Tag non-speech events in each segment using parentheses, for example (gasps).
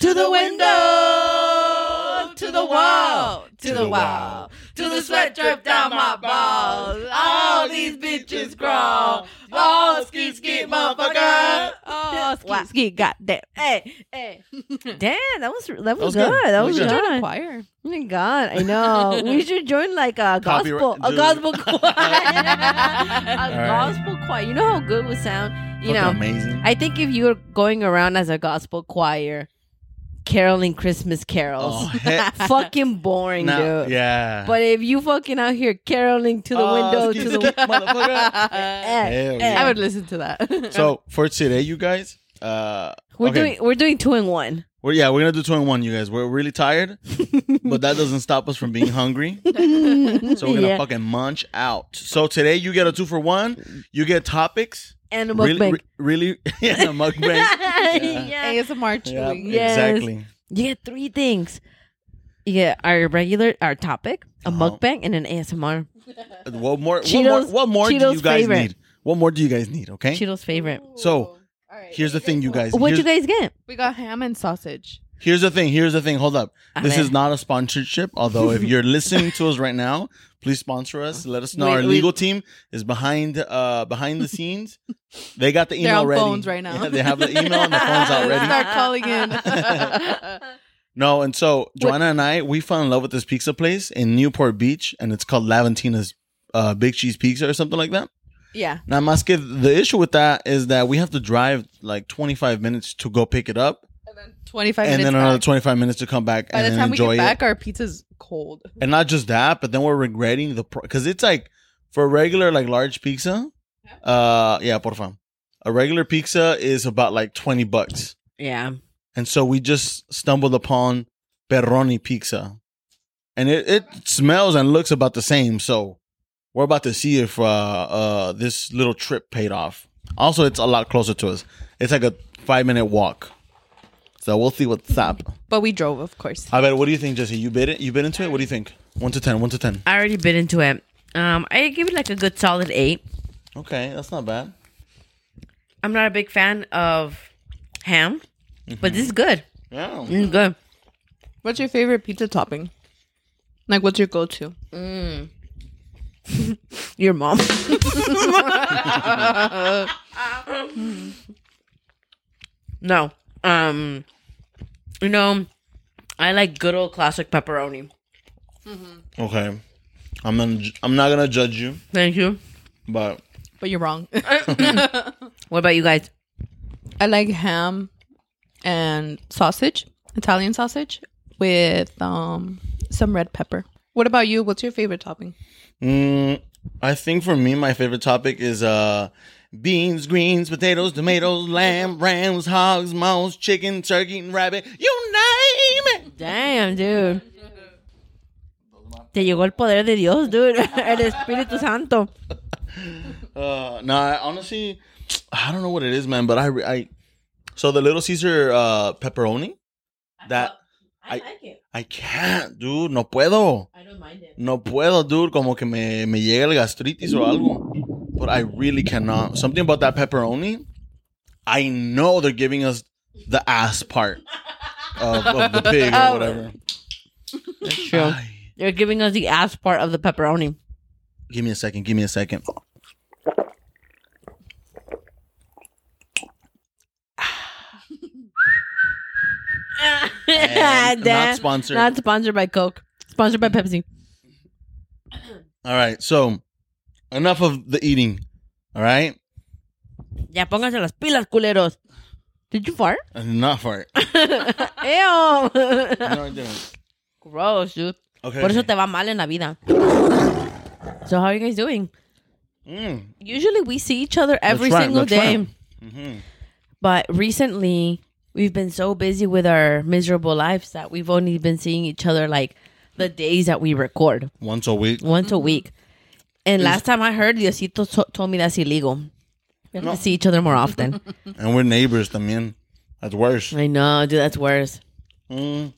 to the window, to the wall, to the wall, to the sweat drip down my balls. All these bitches crawl. Oh, ski ski, motherfucker. Oh, ski Wow. ski, goddamn. Hey, hey. (laughs) Damn, that was that was, was good. good. That That was was good. good. Oh Choir. my god, I know. (laughs) we should join like a gospel, Copyright- a gospel (laughs) choir, a right. gospel choir. You know how good would sound. You Fucking know, amazing. I think if you're going around as a gospel choir, caroling Christmas carols, Oh, heck. (laughs) fucking boring, Now- dude. yeah. But if you fucking out here caroling to the Oh, window, ski, to the ski, (laughs) motherfucker. (laughs) Eh, Hell eh. yeah. I would listen to that. So for today, you guys, uh, we're okay. doing we're doing two in one. We're, yeah, we're gonna do two and one, you guys. We're really tired, but that doesn't stop us from being hungry. So we're gonna Yeah. fucking munch out. So today, you get a two for one. You get topics. And a Really, mukbang. re- really, (laughs) yeah, a mukbang. (laughs) yeah. ASMR Yeah, chewing. Yes. exactly. You get three things. You get our regular our topic, a Uh-huh. mukbang, and an ASMR. What more? Cheetos- what more? What more do you guys favorite. need? What more do you guys need? Okay. Cheeto's favorite. So here's the thing, you guys. What'd you guys get? We got ham and sausage. Here's the thing. Here's the thing. Hold up. A This ver. is not a sponsorship. Although, if you're listening to us right now, please sponsor us. Let us know. We- Our we- legal team is behind uh behind the (laughs) scenes. They got the They're email on ready. phones right now. Yeah, they have the email and the phones (laughs) out ready. Start calling in. (laughs) No, and so Joanna and I we fell in love with this pizza place in Newport Beach, and it's called Laventina's uh, Big Cheese Pizza or something like that. yeah. Now, Maske, the issue with that is that we have to drive like 25 minutes to go pick it up, And then 25 and minutes then another back. 25 minutes to come back By and the then time we enjoy get it. back, our pizza's cold. And not just that, but then we're regretting the because it's like for a regular like large pizza. Uh, yeah, por favor. A regular pizza is about like 20 bucks, Yeah. and so we just stumbled upon Perroni pizza, and it it smells and looks about the same. So we're about to see if uh uh this little trip paid off. Also, it's a lot closer to us. It's like a five minute walk. So we'll see what's up. But we drove, of course. I bet. What do you think, Jesse? You bit it? You bit into it? What do you think? One to ten. One to ten. I already bit into it. Um, I give it like a good solid eight. Okay, that's not bad. I'm not a big fan of ham, but this is good. Yeah. This is good. What's your favorite pizza topping? Like, what's your go-to? (laughs) Your mom. (laughs) (laughs) no. Um you know, I like good old classic pepperoni. Okay. I'm gonna. I'm not gonna judge you, Thank you. but But you're wrong. (laughs) (laughs) What about you guys? I like ham and sausage, Italian sausage with um some red pepper. What about you? What's your favorite topping? mm, I think for me, my favorite topic is uh beans, greens, potatoes, tomatoes, lamb, rams, hogs, mouse, chicken, turkey, and rabbit. You name it. Damn, dude. Te llegó el poder de Dios, dude. (laughs) El Espíritu Santo. (laughs) Uh, no, I, honestly, I don't know what it is, man. But I, I, so the Little Caesar uh pepperoni, that I- like it. I can't, dude. No puedo. I don't mind it. No puedo, dude. Como que me, me llega el gastritis o algo. But I really cannot. Something about that pepperoni. I know they're giving us the ass part of, of the pig or (laughs) Oh. whatever. That's true. Ay. They're giving us the ass part of the pepperoni. Give me a second. Give me a second. (laughs) And not sponsored. Not sponsored by Coke. Sponsored by Pepsi. All right. So enough of the eating. All right. Ya pónganse las pilas, culeros. Did you fart? Enough for it. Ew. No, I didn't. Gross, dude. Okay. Por eso te va mal en la vida. So how are you guys doing? Mm, Usually we see each other every right, single that's day. right. mhm. But recently we've been so busy with our miserable lives that we've only been seeing each other like the days that we record. Once a week. once a week. And last time I heard, Diosito to- told me that's illegal. We have No. to see each other more often. (laughs) And we're neighbors también. That's worse. I know, dude. That's worse. Mm.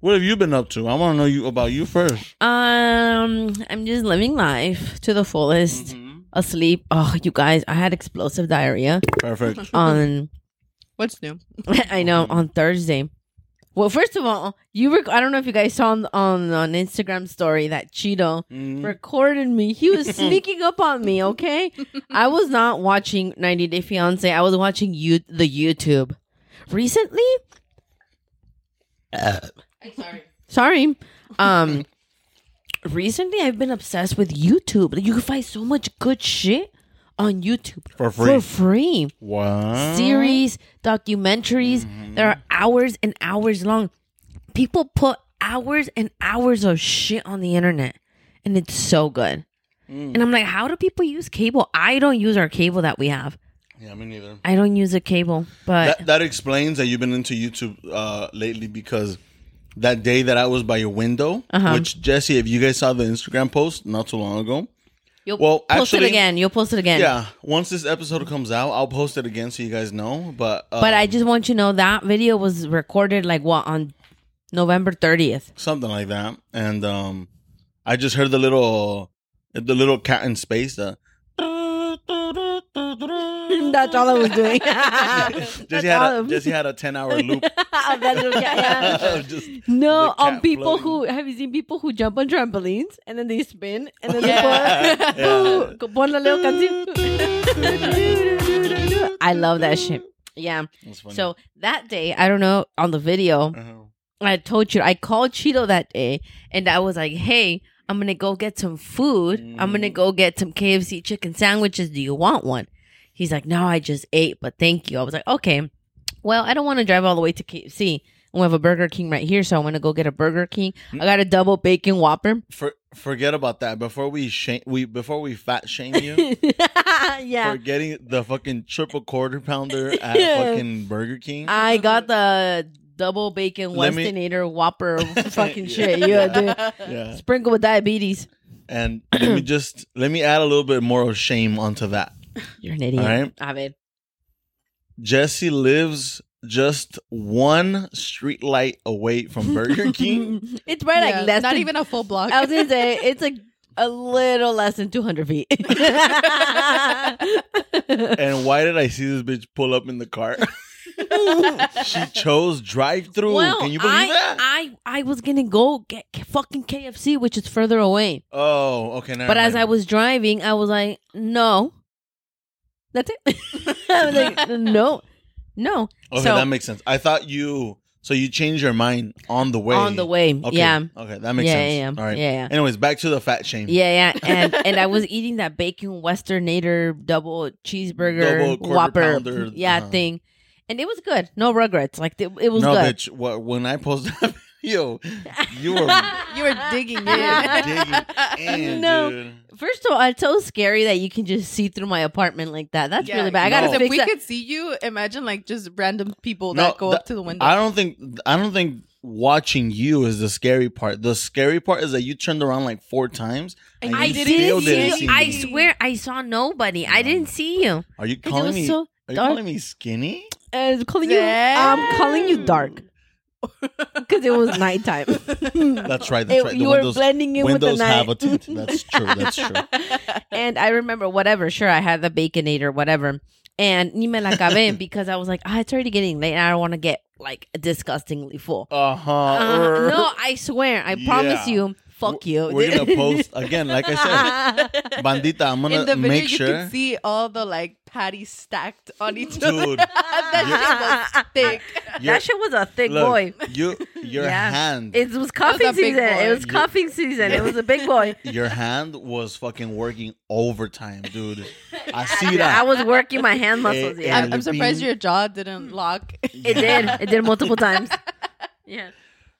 What have you been up to? I want to know you about you first. Um, I'm just living life to the fullest. Asleep. Oh, you guys, I had explosive diarrhea Perfect. on (laughs) What's new? (laughs) I know on Thursday. Well, first of all, you rec- I don't know if you guys saw on on, on Instagram story that Cheeto Mm. recorded me. He was (laughs) sneaking up on me. Okay, I was not watching 90 Day Fiance. I was watching you the YouTube. Recently, Uh I'm Sorry. sorry, um, (laughs) recently I've been obsessed with YouTube. You can find so much good shit on YouTube For free. For free. Wow. series, documentaries. Mm-hmm. There are hours and hours long. People put hours and hours of shit on the internet, and it's so good. Mm. And I'm like, how do people use cable? I don't use our cable that we have. Yeah, me neither. I don't use a cable, but That that explains that you've been into YouTube uh, lately because that day that I was by your window, Uh-huh. which Jesse, if you guys saw the Instagram post not too long ago, you'll well, post actually- it again. You'll post it again. yeah, once this episode comes out, I'll post it again so you guys know. But uh, But I just want you to know that video was recorded like what on November 30th. something like that, and um, I just heard the little the little cat in space. The (laughs) That's all I was doing. (laughs) Jesse had a, Jesse (laughs) had a ten hour loop. That little cat, yeah. Just No, on cat people who have you seen people who jump on trampolines and then they spin and then Yeah. they put, put, pon la little canción. I love that shit. Yeah. That's funny. So that day, I don't know on the video, Uh-huh. I told you I called Cheeto that day and I was like, "Hey, I'm gonna go get some food. I'm gonna go get some KFC chicken sandwiches. Do you want one?" He's like, "No, I just ate, but thank you." I was like, "Okay." Well, I don't want to drive all the way to KFC. We have a Burger King right here, so I'm gonna go get a Burger King. I got a double bacon Whopper. For, forget about that. Before we shame we before we fat shame you (laughs) yeah, for getting the fucking triple quarter pounder (laughs) at Yeah. fucking Burger King. I got the double bacon Let me- Westonator Whopper (laughs) fucking Yeah. shit. Yeah, dude. yeah. Sprinkle with diabetes. And let me just let me add a little bit more of shame onto that. You're an idiot. All right. A ver. Jesse lives just one street light away from Burger (laughs) King. it's right Yeah, like less not than, even a full block. (laughs) I was gonna say it's like a little less than 200 feet. (laughs) and why did I see this bitch pull up in the car? she chose drive through. well, Can you believe I, that? I I was gonna go get k- fucking KFC, which is further away. oh, okay. never But as mind. I was driving, I was like, no, that's it. (laughs) I was like, (laughs) no, no. Okay, so that makes sense. I thought you so you changed your mind on the way. on the way, Okay. yeah. Okay, that makes Yeah, sense. yeah, yeah. All right. Yeah, yeah. Anyways, back to the fat shame. Yeah, yeah, (laughs) and and I was eating that bacon westernator double cheeseburger Double whopper, pounder, yeah, uh-huh. thing, and it was good. No regrets. Like it, it was no, good. bitch. What, when I posted that video, you were you were digging in. digging in, No. dude. First of all, it's so scary that you can just see through my apartment like that. That's Yeah, really bad. I gotta If fix we that. could see you, imagine like just random people No, that go that- up to the window. I don't think I don't think watching you is the scary part. The scary part is that you turned around like four times and And you I didn't still didn't didn't see. see you. I me. swear, I saw nobody. I didn't see you. Are you 'Cause it calling was me? so are you dark. calling me skinny? Uh, calling you. I'm calling you dark (laughs) because it was nighttime. (laughs) That's right. That's It- right. The you were windows, blending in with the windows have a night. tint. That's true. That's true. (laughs) and I remember whatever. Sure, I had the baconator, whatever. And ni me la acabé because I was like, ah, it's already getting late. and I don't want to get like disgustingly full. Uh huh. Uh, no, I swear, I promise you. Fuck you. We're gonna (laughs) post again. Like I said, bandita. I'm gonna In the video, make you can see all the like patties stacked on each other. Dude, (laughs) that shit was thick. That shit was a thick look, boy. You, your Yeah. hand, It was cuffing a big season. It was cuffing season. It was a big boy. (laughs) your hand was fucking working overtime, dude. I see that. I was working my hand muscles. Yeah, I'm, I'm surprised your jaw didn't lock. it did. It did multiple times. Yeah.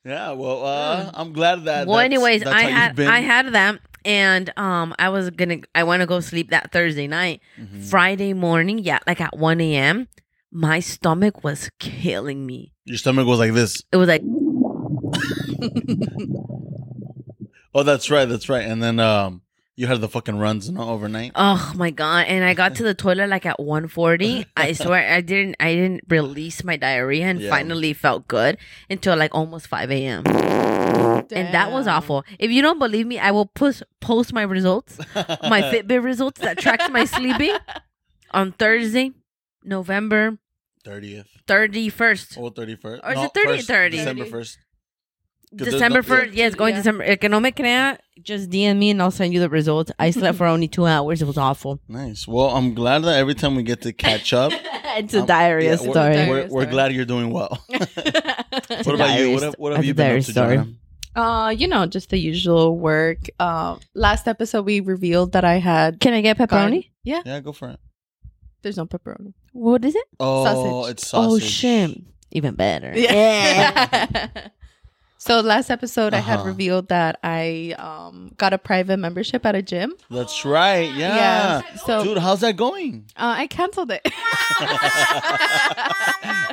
Yeah. Well, uh, I'm glad that. well, that's- anyways, that's I had. I had that, and um, I was gonna I want to go sleep that Thursday night. Mhm. Friday morning, yeah, like at one a.m. My stomach was killing me. Your stomach was like this. It was like (laughs) Oh, that's right. That's right. And then um, you had the fucking runs no, overnight. Oh my god! And I got to the (laughs) toilet like at 1.40. I (laughs) swear I didn't. I didn't release my diarrhea and Yeah. finally felt good until like almost five a.m. And that was awful. If you don't believe me, I will post post my results, my (laughs) Fitbit results that tracks my sleeping on Thursday, November 30th. thirty first. Oh, 31st. Or is it 30 30? December 1st. There's December no- first. yeah. Yes, going Yeah. December. El que no me crea, just DM me and I'll send you the results. I slept for only two hours. It was awful. Nice. Well, I'm glad that every time we get to catch up, (laughs) it's a Um, diarrhea yeah, story. We're, Diarrhea we're, we're glad you're doing well. (laughs) (laughs) what about diarrhea you? What have, what have you been diarrhea up to, story. Joanna? Uh, you know, just the usual work. Um, last episode we revealed that I had. Can I get pepperoni? Yeah, Yeah, go for it. there's no pepperoni. What is it? Oh, Sausage. it's sausage. Oh, shit. Even better. So last episode I had Uh-huh. revealed that I um got a private membership at a gym. That's right. Yeah. yeah. So Dude, how's that going? uh, I canceled it. (laughs)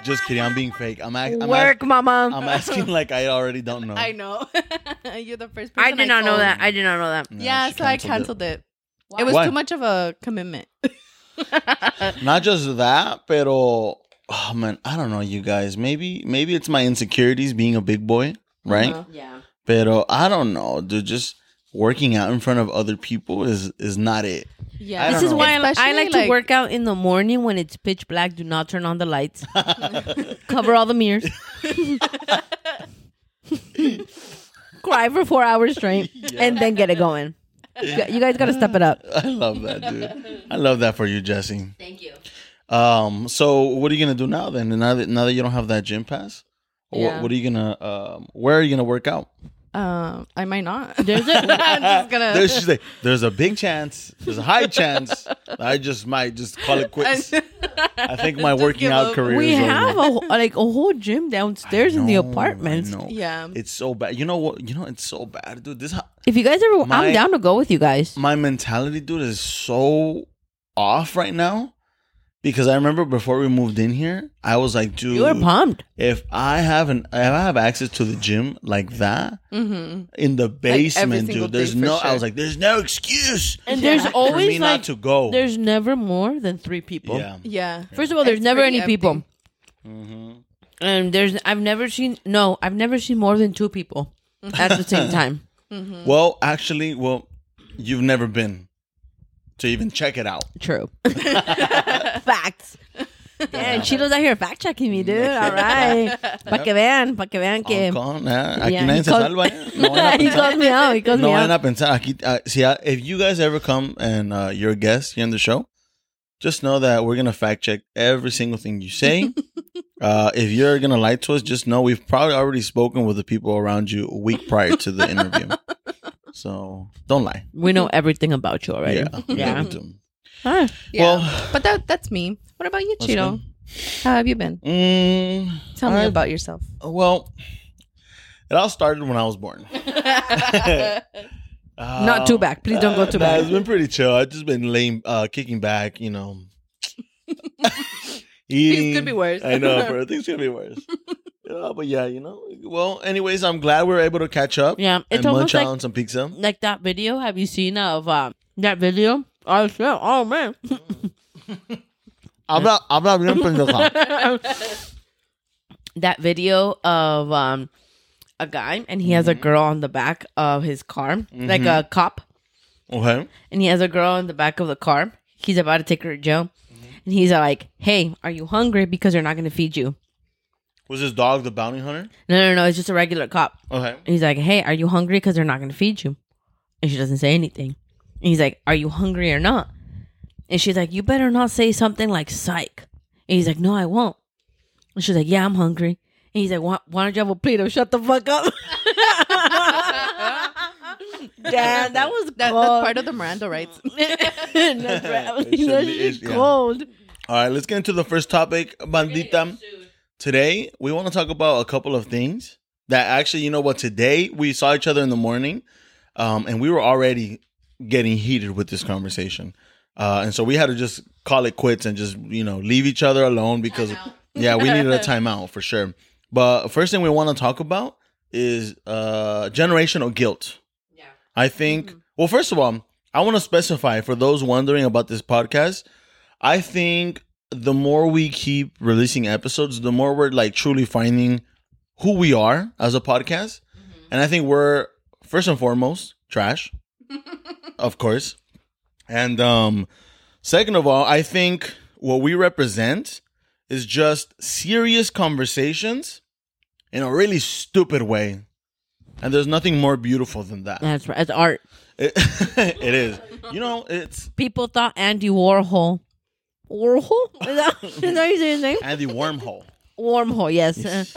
Just kidding. I'm being fake. I'm, ac- I'm, Work, ask- mama. I'm asking like I already don't know. I know. (laughs) You're the first person. I did not know that. I did not know that. Yeah, she so I canceled it. canceled it. It was Why? too much of a commitment. (laughs) Not just that, pero oh man, I don't know, you guys. Maybe maybe it's my insecurities being a big boy, right? Uh-huh. Yeah. Pero I don't know, dude. Just working out in front of other people is is not it. Yeah, This is know. why I, I like to work out in the morning when it's pitch black. Do not turn on the lights. (laughs) Cover all the mirrors. (laughs) Cry for four hours straight and then get it going. You you guys got to step it up. (laughs) I love that, dude. I love that for you, Jesse. Thank you. Um, so what are you gonna do now then? Now that now that you don't have that gym pass, Wh- Yeah. what, are you gonna? Um, where are you gonna work out? Um, I might not. There's (laughs) a- I'm just gonna. There's, she's like, there's a big chance. There's a high chance. I just might just call it quits. I (laughs) think my working out up. career we is over. have a like a whole gym downstairs in the No, apartment. Yeah. It's so bad. You know what? You know it's so bad, dude. This If you guys ever, My- I'm down to go with you guys. my mentality, dude, is so off right now. Because I remember before we moved in here, I was like, dude, You were pumped. if I have an if I have access to the gym like that Mm-hmm. in the basement, single dude, there's day for no. I was like, there's no excuse And Yeah. there's For for always me like not to go. there's never more than three people. yeah. Yeah. First of all, there's It's never pretty any people. empty. hmm And there's I've never seen no, I've never seen more than two people at the same (laughs) time. Mm-hmm. Well, actually, well, you've never been to even check it out. True. (laughs) Facts. Damn, Chilo's out here fact checking me, dude. All right. Pa' que vean, pa' que vean que. Hong eh, Aquí Yeah, nadie he se calls- salva. eh. (laughs) No van a he pensar- calls me out. He calls no me van a out. pensar aquí. Uh, see, uh, if you guys ever come and uh, you're a guest here on the show, just know that we're gonna fact check every single thing you say. (laughs) uh, if you're gonna lie to us, just know we've probably already spoken with the people around you a week prior to the interview. So don't lie. We know everything about you already. Yeah, (laughs) Yeah. we do. Huh. Yeah. Well, but that that's me. What about you, That's Cheeto? How have you been? mm, Tell me I- about yourself. Well, it all started when I was born. (laughs) (laughs) Not too back. Please don't go too nah, back. It's been pretty chill. I've just been lame, uh, kicking back, you know. Eating. could be worse. I know, bro. Things could be worse. Yeah, but yeah, you know. Well, anyways, I'm glad we are able to catch up Yeah. It's and almost munch like on some pizza. like that video. Have you seen of um, that video? Oh shit! Oh man! I'm not. I'm not bien pendeja. (laughs) that video of um a guy and he has a girl on the back of his car, like a cop, Okay. and he has a girl in the back of the car. He's about to take her to jail, and he's uh, like, "Hey, are you hungry? Because they're not going to feed you." Was his dog the bounty hunter? No, no, no. It's just a regular cop. Okay. He's like, "Hey, are you hungry? Because they're not going to feed you." And she doesn't say anything. And he's like, "Are you hungry or not?" And she's like, "You better not say something like psych." And he's like, "No, I won't." And she's like, "Yeah, I'm hungry." And he's like, "Why, why don't you have a plate of shut the fuck up?" (laughs) Damn, that was That, cold. that's part of the Miranda rights. (laughs) that's right. It That should be- yeah. cold. All right. Let's get into the first topic, bandita. Today we want to talk about a couple of things that actually, you know what? Today we saw each other in the morning, um, and we were already getting heated with this conversation, uh, and so we had to just call it quits and just you know leave each other alone because (laughs) yeah, we needed a (laughs) timeout for sure. But first thing we want to talk about is uh, generational guilt. Yeah. I think. Well, first of all, I want to specify for those wondering about this podcast. I think the more we keep releasing episodes, the more we're like truly finding who we are as a podcast. And I think we're first and foremost trash, (laughs) of course. And um second of all, I think what we represent is just serious conversations in a really stupid way. And there's nothing more beautiful than that. That's right. It's art. It, (laughs) it is. You know, it's People thought Andy Warhol. Warhol? (laughs) Is that, is that how you say his name? Andy Wormhole. Wormhole, yes.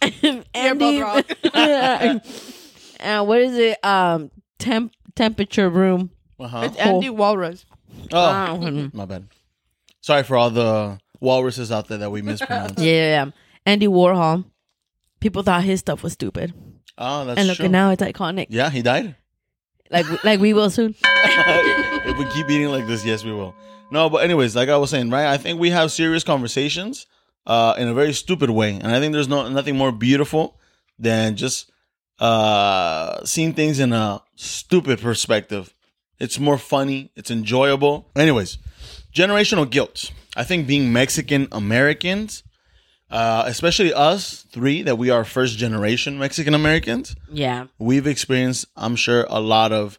(laughs) Andy, both (laughs) uh, what is it? Um, temp temperature room. Uh-huh. It's Andy Walrus. Oh, Uh, my bad. Sorry for all the walruses out there that we mispronounced. yeah, yeah, yeah. Andy Warhol. People thought his stuff was stupid, Oh, that's true. and look true. at now it's iconic. Yeah, he died. Like like we will soon. if we keep eating like this, yes, we will. No, but anyways, like I was saying, right? I think we have serious conversations uh, in a very stupid way, and I think there's no nothing more beautiful than just uh, seeing things in a stupid perspective. It's more funny. It's enjoyable. Anyways, generational guilt. I think being Mexican Americans, uh, especially us three, that we are first generation Mexican Americans Yeah, we've experienced, I'm sure, a lot of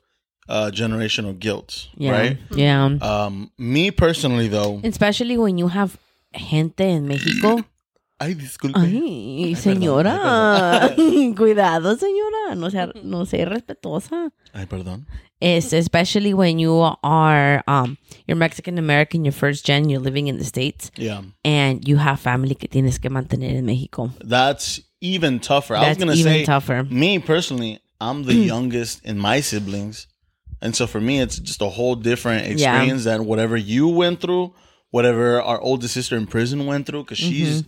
uh, generational guilt, yeah, right? yeah. Um, me personally, though, Especially when you have gente in Mexico. (clears throat) ay, disculpe. Ay, perdón, señora. (laughs) (laughs) Cuidado, señora. No sea, no sea respetuosa. Ay, perdón. It's especially when you are um you're Mexican American, you're first gen, you're living in the States, Yeah, and you have family que tienes que mantener en Mexico. that's even tougher. I was gonna even say, tougher. me personally, I'm the (clears throat) youngest in my siblings, and so for me, it's just a whole different Yeah. experience than whatever you went through, whatever our oldest sister in prison went through, because she's.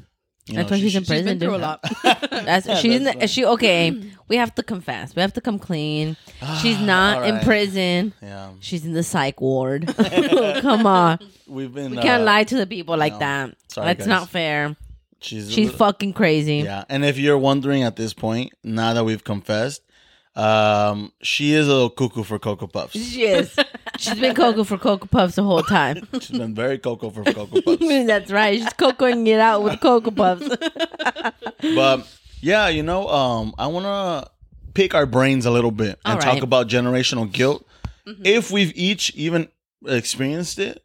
You That's know, she's she- in She's prison. been through a lot. (laughs) (laughs) That's she's in the, she okay. We have to confess. We have to come clean. She's not all in prison. Yeah, She's in the psych ward. (laughs) come on, we've been. we can't uh, lie to the people like no. that. Sorry, That's guys. not fair. She's She's little- fucking crazy. Yeah, and if you're wondering at this point, now that we've confessed, um, she is a little cuckoo for Cocoa Puffs. She is. She's been cocoa for cocoa puffs the whole time. (laughs) She's been very cocoa for (laughs) Cocoa Puffs. (laughs) That's right. She's cocoaing it out with cocoa puffs. But yeah, you know, um, I want to pick our brains a little bit and All talk about generational guilt. If we've each even experienced it,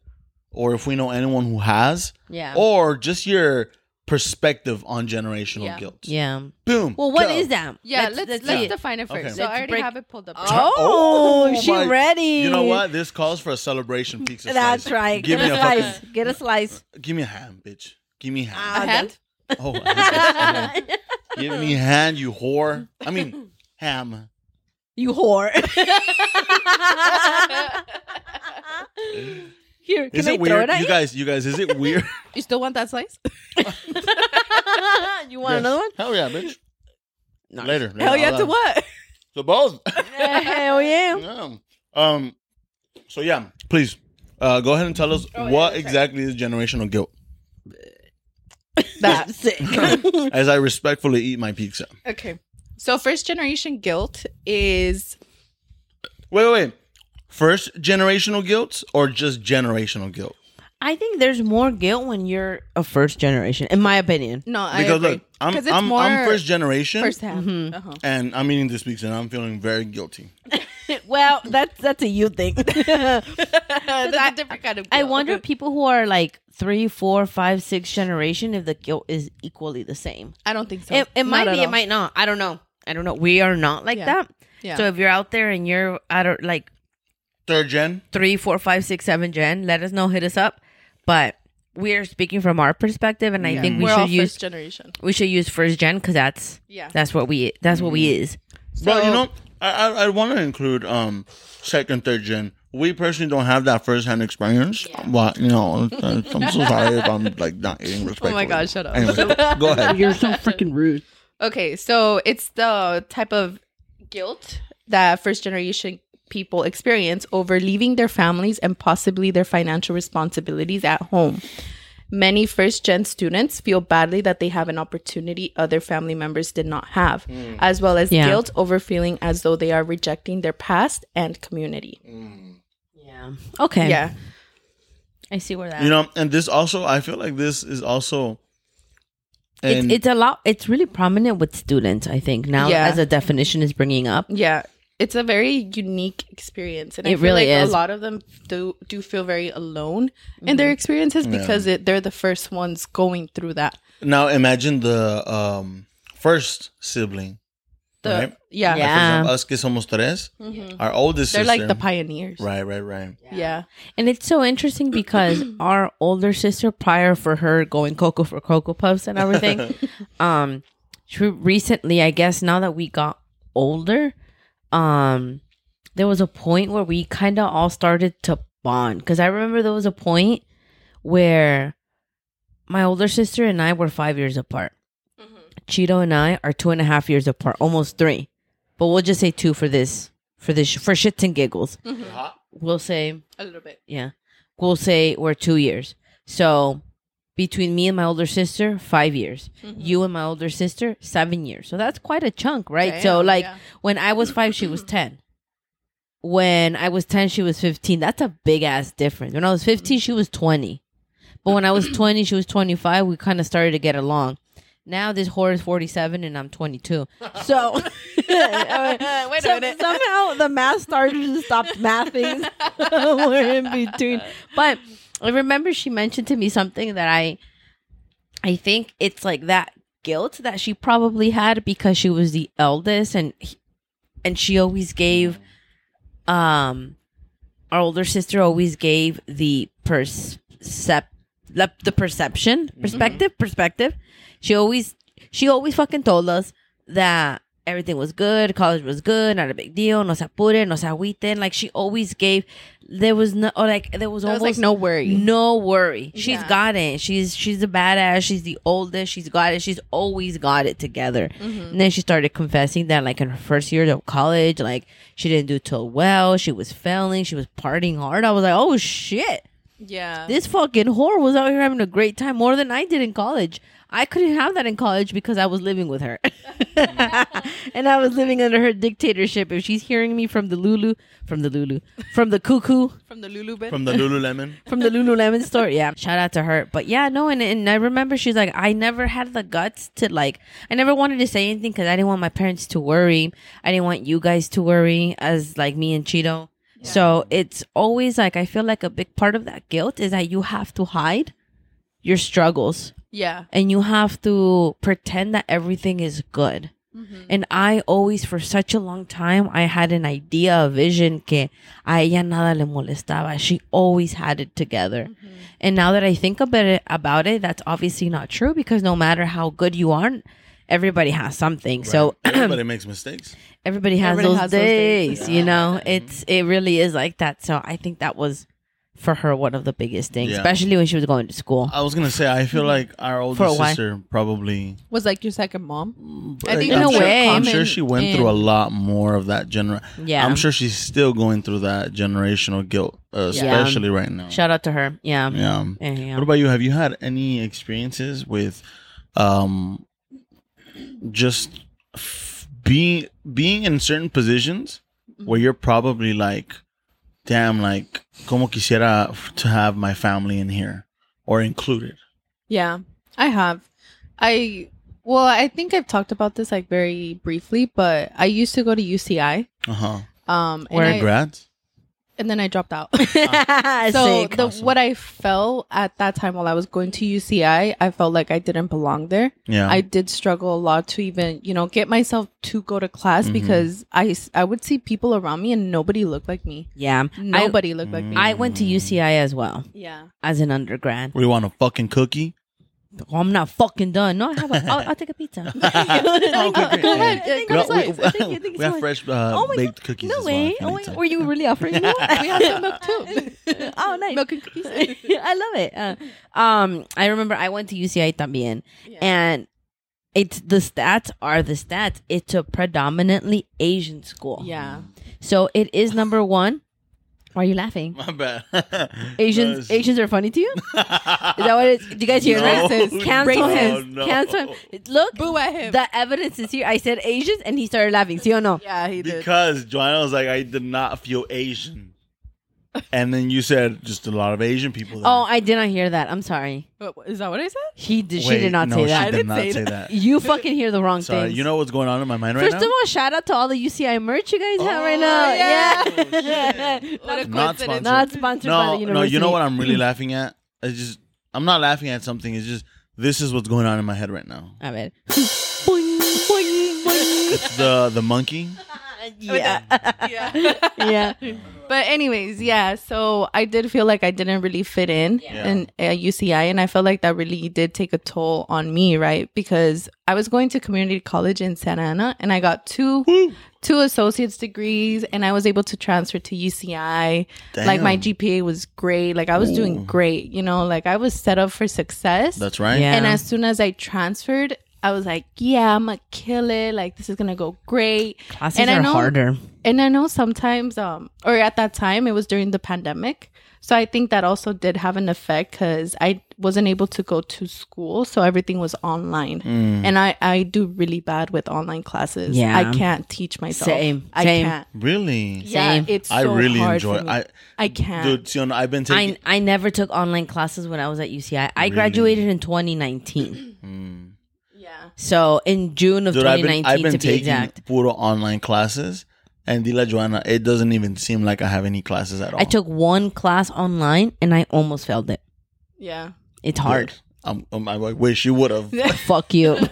or if we know anyone who has, Yeah. or just your perspective on generational Yeah. guilt. yeah. Boom. Well, what go. is that? Yeah, let's let's, see it. define it first. Okay. So Let's I already break- have it pulled up. Oh, oh, Oh, she my- ready. You know what? This calls for a celebration pizza. That's slice. right. Give Get me a a slice. fucking. Get a slice. Give me a hand, bitch. Give me a hand. A hand? Oh, a (laughs) hand. give me a hand, you whore. I mean, ham. You whore. (laughs) (laughs) Here, can Is I it throw weird, it at you guys? You guys, is it (laughs) weird? You still want that slice? (laughs) you want another one? Hell yeah, bitch. No. Later. later, Hell yeah, I'll, to what? To both. (laughs) Hell yeah. yeah. Um. So yeah, please, uh, go ahead and tell us Oh, yeah, what that's right. exactly is generational guilt. That's sick. As I respectfully eat my pizza. Okay. So first generation guilt is Wait, wait, wait. First generational guilt or just generational guilt? I think there's more guilt when you're a first generation, in my opinion. no, I Because agree. look, I'm 'Cause it's I'm, more I'm first generation, first hand. Mm-hmm. Uh-huh. and I'm eating this pizza, and I'm feeling very guilty. (laughs) Well, that's that's a you thing. (laughs) That's a different kind of. I guilt. wonder people who are like three, four, five, six generation if the guilt is equally the same. I don't think so. It, it Not might at be, it might not. I don't know. I don't know. We are not like Yeah. that. Yeah. So if you're out there and you're I don't like Third gen. three, four, five, six, seven gen, let us know. Hit us up. But we're speaking from our perspective, and I Yeah. think we We're all should use first generation. we should use first gen because that's Yeah. that's what we that's what we is. but you know, I I, I want to include um second, third gen. We personally don't have that first hand experience, but you know, I'm so sorry if I'm like not eating respect. Oh my god, shut up. Anyway, (laughs) go ahead. You're so freaking rude. Okay, so it's the type of guilt that first generation people experience over leaving their families and possibly their financial responsibilities at home. Many first gen students feel badly that they have an opportunity other family members did not have, hmm. as well as Yeah. guilt over feeling as though they are rejecting their past and community. Hmm. Yeah. Okay. Yeah. I see where that. You know, and this also, I feel like this is also. It's it's a lot. It's really prominent with students. I think now Yeah. as a definition is bringing up. Yeah. It's a very unique experience, and I feel really like is. a lot of them do do feel very alone in their experiences Yeah. because it, they're the first ones going through that. Now imagine the um, first sibling. The Right. yeah, Like, for Yeah. example, us que somos tres, Mhm. our oldest they're sister. like the pioneers. right, right, right. Yeah. And it's so interesting because (clears throat) our older sister, prior for her going Cocoa for Cocoa Puffs and everything, (laughs) um, she recently, I guess, now that we got older, um, there was a point where we kind of all started to bond. Because I remember there was a point where my older sister and I were five years apart. Cheeto and I are two and a half years apart, almost three. But we'll just say two for this, for this, for shits and giggles. We'll say A little bit. yeah. We'll say we're two years. So between me and my older sister, five years. Mm-hmm. You and my older sister, seven years. So that's quite a chunk, right? so like yeah. when I was five, she was (clears throat) ten. When I was ten, she was fifteen. That's a big ass difference. When I was fifteen, she was twenty. But when I was twenty, she was twenty five. We kind of started to get along. Now this whore is forty seven and I'm twenty two. So (laughs) (laughs) Wait a minute. somehow the math started to stop mathing. (laughs) We're in between. But I remember she mentioned to me something that I I think it's like that guilt that she probably had because she was the eldest and and she always gave um our older sister always gave the percep the, the perception perspective perspective. She always she always fucking told us that everything was good college was good not a big deal no se apuren no se agüiten like she always gave there was no or like there was There was almost like no worry. no worry. She's Yeah. got it. She's she's a badass. She's the oldest. She's got it. She's always got it together. Mm-hmm. And then she started confessing that like in her first year of college, like she didn't do too well. She was failing. She was partying hard. I was like, oh shit. Yeah. This fucking whore was out here having a great time more than I did in college. I couldn't have that in college because I was living with her. (laughs) and I was living under her dictatorship. If she's hearing me from the Lulu, from the Lulu, from the cuckoo, from the Lulu bit. From the Lululemon. (laughs) from the Lululemon store. Yeah, shout out to her. But yeah, no, and, and I remember she's like, I never had the guts to like, I never wanted to say anything because I didn't want my parents to worry. I didn't want you guys to worry as like me and Cheeto. So it's always like, I feel like a big part of that guilt is that you have to hide your struggles yeah. and you have to pretend that everything is good. Mm-hmm. And I always, for such a long time, I had an idea, a vision que a ella nada le molestaba. She always had it together. Mm-hmm. And now that I think about it, about it, that's obviously not true because no matter how good you are, everybody has something. So (clears throat) everybody makes mistakes. everybody has Everybody those has those days, days. you know. It's it really is like that. So I think that was for her one of the biggest things, Yeah. especially when she was going to school. I was gonna say I feel like our For a oldest while. sister probably. Was like your second mom. I think in I'm a sure, way. I'm sure common she went through a in- lot more of that gener. Yeah. I'm sure she's still going through that generational guilt, uh, especially right now. Shout out to her. Yeah. Yeah. Yeah, yeah. What about you? Have you had any experiences with, um, just f- being being in certain positions where you're probably like, damn, like, como quisiera to have my family in here or included. Yeah, I have. I well, I think I've talked about this like very briefly, but I used to go to UCI. Uh huh. Um, and, Where I, Congrats. And then I dropped out. (laughs) so so the, Awesome. what I felt at that time while I was going to UCI, I felt like I didn't belong there. Yeah. I did struggle a lot to even, you know, get myself to go to class Mhm. because I would see people around me and nobody looked like me. yeah. Nobody looked like me. I, I went to UCI as well yeah. as an undergrad. we want a fucking cookie. Oh, I'm not fucking done. No, I have a. I'll, I'll take a pizza. (laughs) Okay, great. Go ahead. Yeah. Uh, We, we- we- Thank you, thank you (laughs) we have fresh uh, Oh my baked God. cookies. No as well, way. if you Oh, need wait, some. were you really offering me? (laughs) We have some milk too. oh, nice. Milk and cookies. I love it. Uh, um, I remember I went to UCI también, and it's the stats are the stats. It's a predominantly Asian school. Yeah. So it is number one. Why are you laughing? My bad. (laughs) Asians No, Asians are funny to you? Is that what it is? Do you guys hear No, that? Racist. (laughs) Cancel no, him. no. Cancel him. Look, Boo at him. the evidence is here. I said Asians, and he started laughing. See or no? yeah, he did. Because Joanna was like, I did not feel Asian. (laughs) and then you said just a lot of Asian people. There. Oh, I did not hear that. I'm sorry. What- Is that what I said? He did. she Wait, did not no, say She that. did didn't not say say that. that. You fucking hear the wrong Sorry, things. you know what's going on in my mind right First now? of all, shout out to all the UCI merch you guys have right Oh, now. yeah. Yeah. Oh, (laughs) what a Not coincidence. sponsored. Not sponsored by the no, university. no. You know what I'm really (clears throat) laughing at? It's just I'm not laughing at something. It's just this is what's going on in my head right now. I mean, boing, boing, boing. It's the the monkey. (laughs) yeah, (laughs) Yeah. yeah. But anyways, yeah. So I did feel like I didn't really fit in Yeah. in uh, at UCI, and I felt like that really did take a toll on me, right? Because I was going to community college in Santa Ana, and I got two two associate's degrees, and I was able to transfer to UCI. Like my GPA was great. Like I was doing great. You know, like I was set up for success. That's right. Yeah. And as soon as I transferred, I was like, yeah, I'm gonna kill it. Like this is gonna go great. Classes And I are know- harder. And I know sometimes, um, or at that time, it was during the pandemic. So I think that also did have an effect because I wasn't able to go to school, so everything was online. Mm. And I, I do really bad with online classes. Yeah. I can't teach myself. Same, I same. can't. Really? Yeah, Same. it's I so really hard enjoy. for me. I I can't. dude, Sion, I've been taking. I I never took online classes when I was at UCI. I graduated in 2019. yeah. So in June of Dude, I've 2019 been, I've been to be taking exact. puro online classes, and Dila Joanna, it doesn't even seem like I have any classes at all. I took one class online and I almost failed it. Yeah. It's hard. I'm, I'm, I wish you would have. (laughs) Fuck you. (laughs)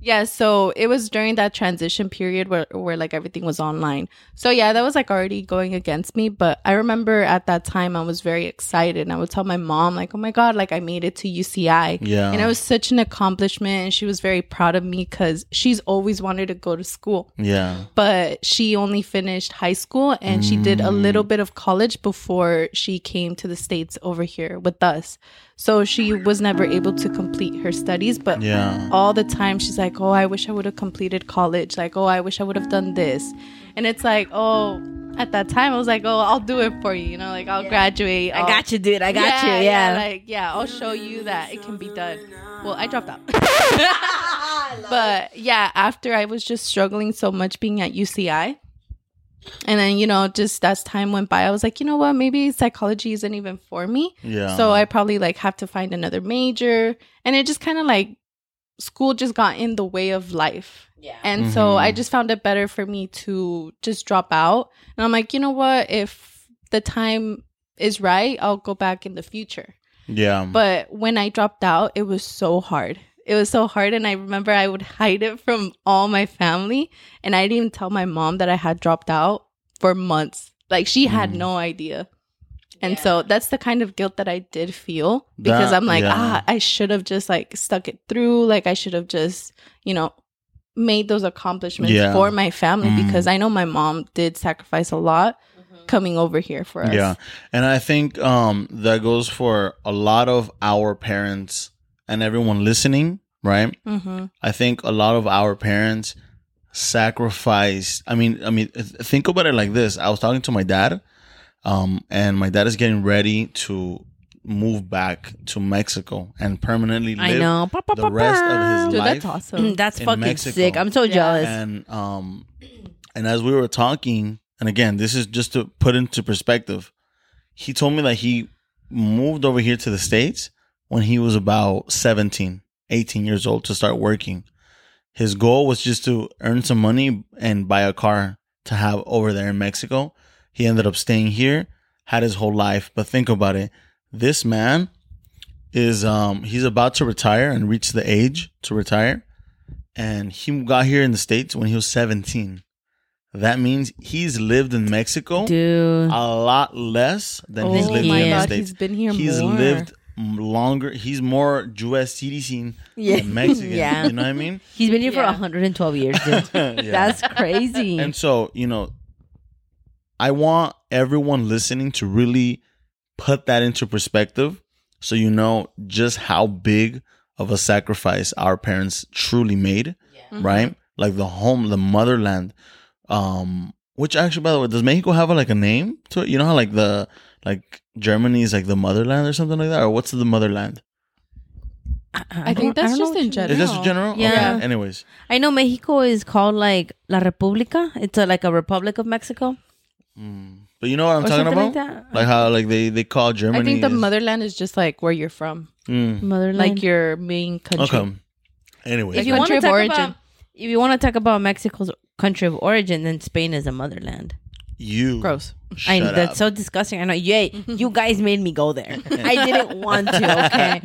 Yeah, so it was during that transition period where where like everything was online. So yeah, that was like already going against me, but I remember at that time I was very excited and I would tell my mom like, "Oh my god, like I made it to UCI." Yeah. And it was such an accomplishment and she was very proud of me cuz she's always wanted to go to school. Yeah. But she only finished high school and she did a little Mm. bit of college before she came to the states over here with us. So she was never able to complete her studies, but Yeah. all the time she's like oh i wish i would have completed college like oh i wish i would have done this and it's like oh at that time i was like oh i'll do it for you you know like i'll graduate I I'll- got you, dude. I got you. Yeah. like yeah i'll show you that it can be done well i dropped out (laughs) but yeah after i was just struggling so much being at uci and then you know just as time went by i was like you know what maybe psychology isn't even for me Yeah. so I probably like have to find another major. And it just kind of like school just got in the way of life. Yeah. And so Mhm. I just found it better for me to just drop out. And I'm like, you know what? If the time is right, I'll go back in the future. yeah. But when I dropped out, it was so hard. It was so hard. And I remember I would hide it from all my family. And I didn't even tell my mom that I had dropped out for months. Like she had Mm. no idea. And so that's the kind of guilt that I did feel because That- I'm like, yeah. ah, I should have just like stuck it through. Like I should have just, you know, made those accomplishments Yeah. for my family Mm. because I know my mom did sacrifice a lot coming over here for us. Yeah. And I think um that goes for a lot of our parents and everyone listening, right? Mm-hmm. I think a lot of our parents sacrifice I mean I mean think about it like this. I was talking to my dad um and my dad is getting ready to move back to Mexico and permanently live I know. Pa, pa, the pa, rest of his Dude, life that's awesome. That's in fucking Mexico. sick. I'm so Yeah. jealous. and um and as we were talking and again this is just to put into perspective he told me that he moved over here to the states when he was about 17 18 years old to start working. His goal was just to earn some money and buy a car to have over there in mexico. He ended up staying here had his whole life. But think about it. This man is um he's about to retire and reach the age to retire. And he got here in the states when he was 17 that means he's lived in mexico Dude. a lot less than oh he's lived my in the states. he's been here he's more. lived longer he's more us citizen Yeah. than (laughs) mexican Yeah. you know what i mean He's been here for 112 years, (laughs) dude. Yeah. That's crazy. and so you know i want everyone listening to really put that into perspective so you know just how big of a sacrifice our parents truly made Mhm. right like the home the motherland um which actually by the way does mexico have a, like a name to it you know how like the like germany is like the motherland or something like that or what's the motherland I think don't- that's don't just in general. is this general Yeah. okay. anyways I know Mexico is called like La República. It's a, like a Republic of Mexico. mm. But you know what I'm or talking about? like. Like how like they they call Germany. I think the is- motherland is just like where you're from, Mm. Motherland. like your main country. Okay. Anyway, if Like you want to talk origin. about if you want to talk about Mexico's country of origin, then Spain is a motherland. You Gross. I that's so disgusting. I know. Yay, you guys made me go there. I didn't want to. Okay,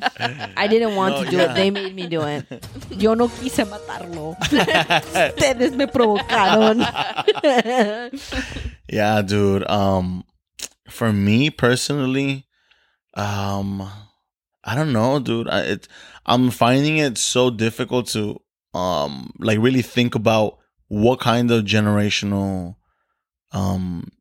I didn't want No, to do yeah. it. They made me do it. Yo no quise matarlo. Ustedes me provocaron. (laughs) Yeah, dude. Um, for me personally, um, I don't know, dude. I, it, I'm finding it so difficult to, um, like really think about what kind of generational, um,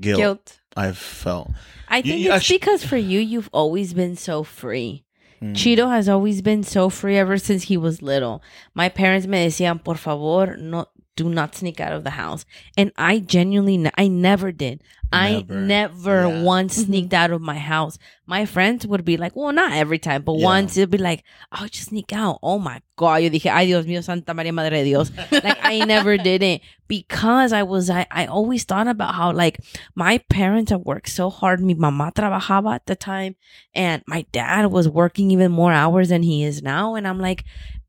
guilt, Guilt. I've felt. I think you it's because for you, you've always been so free. Mm. Cheeto has always been so free ever since he was little. My parents me decían, por favor, no, do not sneak out of the house. And I genuinely, ne- I never did. I Never. never Yeah. once mm-hmm. sneaked out of my house. My friends would be like, well, not every time, but Yeah. once it'd be like, I'll just sneak out. Oh my God. Yo dije, ay Dios mío, Santa María Madre de Dios. (laughs) like I never did it because I was, I, I always thought about how like my parents have worked so hard. Mi mamá trabajaba at the time and my dad was working even more hours than he is now. And I'm like,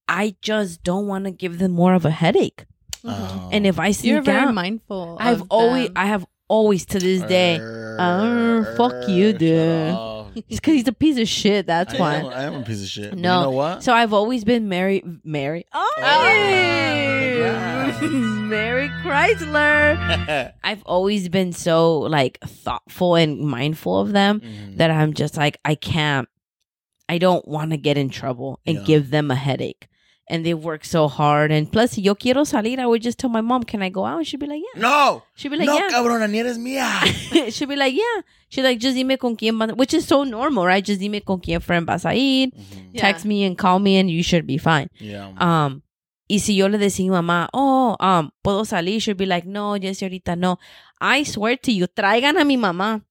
I just don't want to give them more of a headache. Um, And if I sneak You're very out, mindful. I've of always, them. I have always to this day, Oh, fuck you, dude. up. it's because he's a piece of shit. That's I why. am, I am a piece of shit. But No. you know what? So I've always been Mary, Mary, oh, congrats. (laughs) Mary Chrysler. (laughs) I've always been so like thoughtful and mindful of them Mhm. that I'm just like I can't. I don't want to get in trouble and Yeah. give them a headache. And they work so hard. And plus, yo quiero salir, I would just tell my mom, "Can I go out?" And she'd be like, "Yeah." no, She'd be like, no, "Yeah." cabrona, ni eres mía. (laughs) she'd be like, "Yeah." She's like, "Just dime con quién vas," which is so normal, right? Just dime con quién friend vas a ir. Mhm. Yeah. Text me and call me, and you should be fine. Yeah. Um, y si yo le decía a mi mamá, oh, um, puedo salir, she'd be like, no, Jessie, ahorita no. I swear to you, traigan a mi mamá.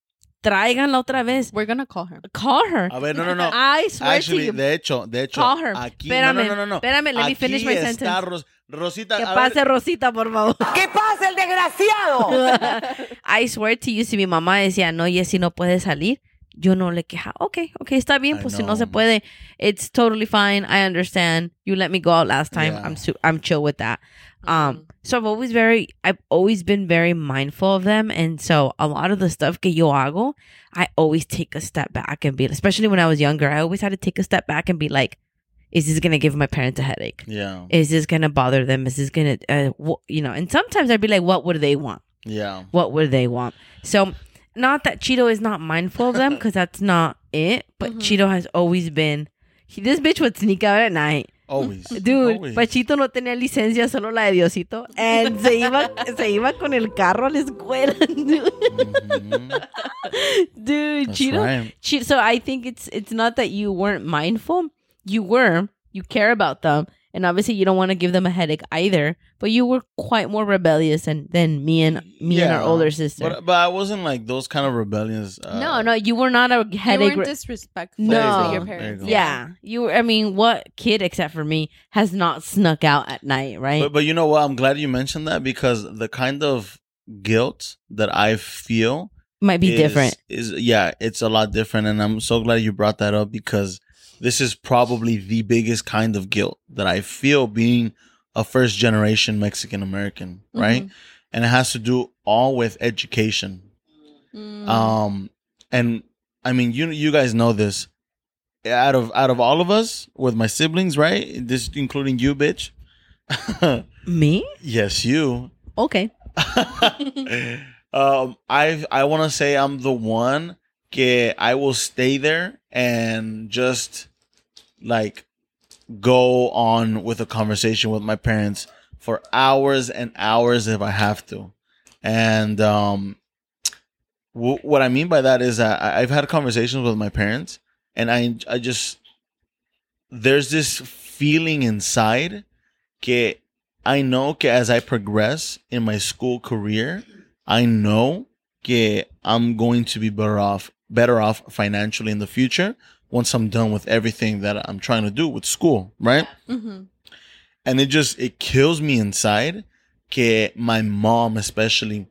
Traiganla otra vez. We're gonna call her. Call her. A ver, no, no, no. (laughs) I swear Actually, to you. de hecho, de hecho, Call her. aquí, Espérame, no, no, no, no. espérame, let me Aquí finish my está sentence. Ros- Rosita, Que a pase ver, Rosita, por favor. (laughs) ¿Qué pasa el desgraciado? (laughs) I swear to you, si mi mamá decía, no, Jessie, no puede salir, yo no le queja. Ok, ok, está bien, I pues si no se puede, it's totally fine. I understand. You let me go out last time. Yeah. I'm su- I'm chill with that. Mm-hmm. Um, so I've always very, I've always been very mindful of them, and so a lot of the stuff que yo hago, I always take a step back and be, especially when I was younger, I always had to take a step back and be like, is this gonna give my parents a headache? Yeah, Is this gonna bother them? Is this gonna, uh, wh- you know? And sometimes I'd be like, what would they want? yeah. What would they want? So, not that Cheeto is not mindful of them, (laughs) because that's not it. But Cheeto has always been. He, this bitch would sneak out at night. Always. (laughs) Dude, Always. Pachito no tenía licencia, solo la de Diosito. And se iba, (laughs) se iba con el carro a la escuela. (laughs) Dude, Mhm. dude That's Cheeto. right. Che- so I think it's it's not that you weren't mindful. You were. You care about them. And obviously you don't want to give them a headache either. But you were quite more rebellious than, than me and me and our older sister. But, but I wasn't like those kind of rebellions. Uh, no, no, you were not a headache. You weren't disrespectful No. to your There you parents. yeah, you. were- I mean, what kid except for me has not snuck out at night, right? But, but you know what? I'm glad you mentioned that because the kind of guilt that I feel Might be is, different. Is yeah, it's a lot different, and I'm so glad you brought that up because this is probably the biggest kind of guilt that I feel being a first generation Mexican American, right? And it has to do all with education. Mm. Um, and I mean, you you guys know this. Out of out of all of us, with my siblings, right? This including you, bitch. (laughs) Me? yes, you. Okay. (laughs) um, I I want to say I'm the one que I will stay there and just like go on with a conversation with my parents for hours and hours if I have to. And um, w- what I mean by that is that I- I've had conversations with my parents, and I I just there's this feeling inside que I know que as I progress in my school career, I know que I'm going to be better off better off financially in the future once I'm done with everything that I'm trying to do with school, right? Mhm. And it just it kills me inside que my mom especially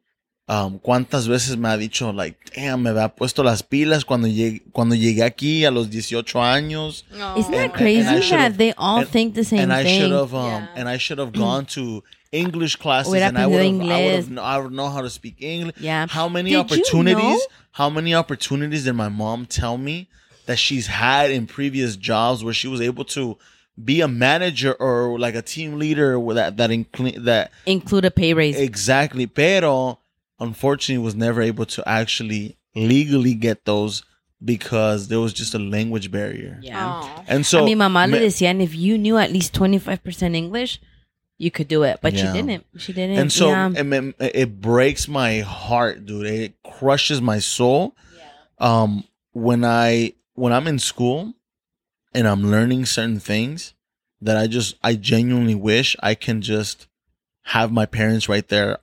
um, cuántas veces me ha dicho, like, damn, me había puesto las pilas cuando llegué, cuando llegué aquí a los 18 años. Isn't And- that crazy and that they all and- think the same and I thing? should have, um, Yeah. and I should have gone to English classes, Hubiera and I would have, aprendido I would have, know, I would know how to speak English. Yeah. How many Did you opportunities? know- How many opportunities did my mom tell me that she's had in previous jobs where she was able to be a manager or like a team leader that that include that Include a pay raise. exactly, pero unfortunately was never able to actually legally get those because there was just a language barrier. yeah. And so I mean, mamá le me- decía, and if you knew at least 25% English, you could do it. But Yeah. she didn't. She didn't. and so yeah. it, it, it breaks my heart dude it crushes my soul um when i when i'm in school and i'm learning certain things that i just i genuinely wish i can just have my parents right there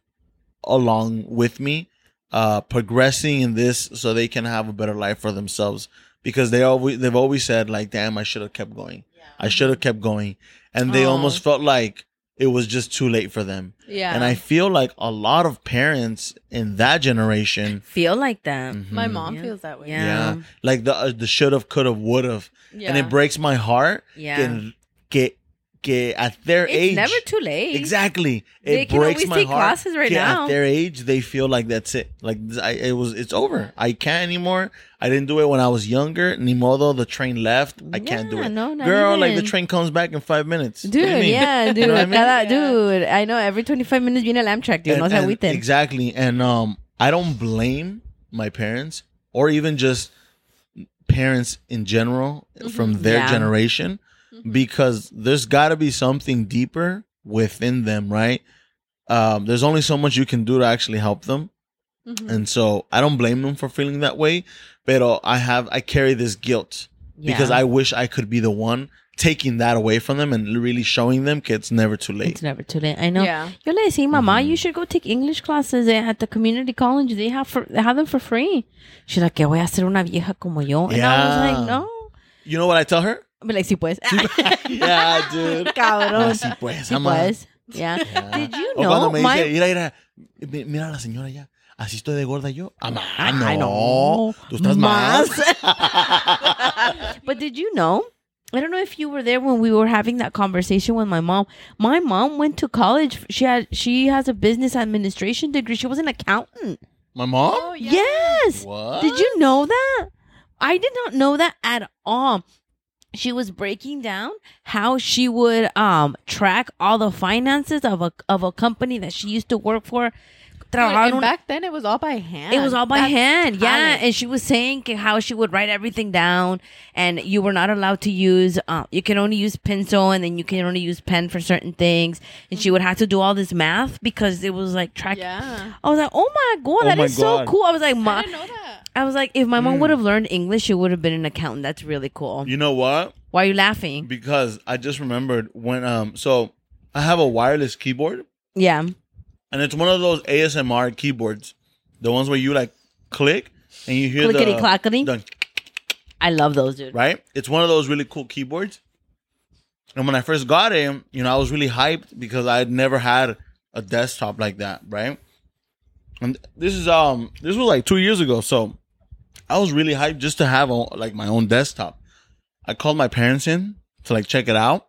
along with me uh progressing in this so they can have a better life for themselves. Because they always they've always said like damn i should have kept going. I should have kept going. And they Aw. almost felt like it was just too late for them Yeah. and I feel like a lot of parents in that generation, feel like that. My mhm, mom Yeah. feels that way. Yeah. yeah, like the uh, the should have, could have, would have, Yeah. and it breaks my heart. Yeah. que, que, que at their It's age, never too late. exactly, They it can breaks always my take heart. classes right now. At their age, they feel like that's it. Like I, it was, it's over. I can't anymore. I didn't do it when I was younger. Ni modo, the train left. I can't do it. no, not Girl, like the train comes back in five minutes. What do Dude, mean? yeah, (laughs) dude. know what I mean? cada- Dude, I know every 25 minutes viene el Amtrak, dude. And- no se and- agüiten. Exactly. And um I don't blame my parents or even just parents in general from their Yeah. generation because there's got to be something deeper within them, right? Um there's only so much you can do to actually help them. Mhm. And so I don't blame them for feeling that way, but I have I carry this guilt because I wish I could be the one taking that away from them and really showing them que it's never too late. It's never too late. I know. Yeah. Yo le decía, mamá, Mm-hmm. you should go take English classes at the community college. They have for, they have them for free. She's like, que voy a ser una vieja como yo. And I was Yeah. like, no. You know what I tell her? But like, sí pues. (laughs) yeah, dude. Cabrón. Ah, Así pues, Sí ama. pues. Yeah. Did you O cuando know me my dice, mira, mira, mira a la señora ya. Así estoy de gorda yo. Ama, Ay, no. Ah, no. Tú estás más. (laughs) (laughs) But did you know? I don't know if you were there when we were having that conversation with my mom. My mom went to college. She had she has a business administration degree. She was an accountant. My mom? Oh, yeah. Yes. What? Did you know that? I did not know that at all. She was breaking down how she would um track all the finances of a of a company that she used to work for. Dude, Trabajar and un- back then it was all by hand. it was all by That's hand, yeah. And she was saying how she would write everything down, and you were not allowed to use. Uh, you can only use pencil, and then you can only use pen for certain things. And she would have to do all this math because it was like track. Yeah. I was like, oh my god, Oh that my is so cool. I was like, I ma, didn't know that. I was like, if my Mm. mom would have learned English, she would have been an accountant. That's really cool. You know what? Why are you laughing? Because I just remembered when um so I have a wireless keyboard Yeah. And it's one of those ASMR keyboards. The ones where you like click and you hear Clickety the, clackety. the I love those, dude. right? It's one of those really cool keyboards. And when I first got it, you know, I was really hyped because I had never had a desktop like that, right? And this is um this was like 2 years ago, so I was really hyped just to have a, like my own desktop. I called my parents in to like check it out.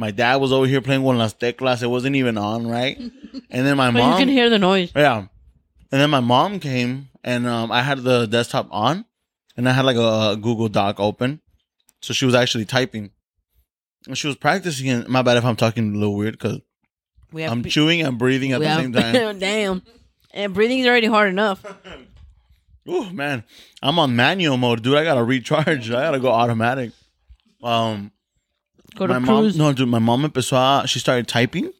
My dad was over here playing con las teclas. It wasn't even on, right? (laughs) And then my But mom you can hear the noise. yeah. And then my mom came and um, I had the desktop on and I had like a, Google Doc open. So she was actually typing. And she was practicing. And my bad if I'm talking a little weird because We I'm pe- chewing and breathing at the have- same (laughs) time. Damn. And breathing's already hard enough. (laughs) oh, man. I'm on manual mode, dude. I got to recharge. I got to go automatic. Um, Go to my mom, cruise. no, dude, my mom empezó a, she started typing.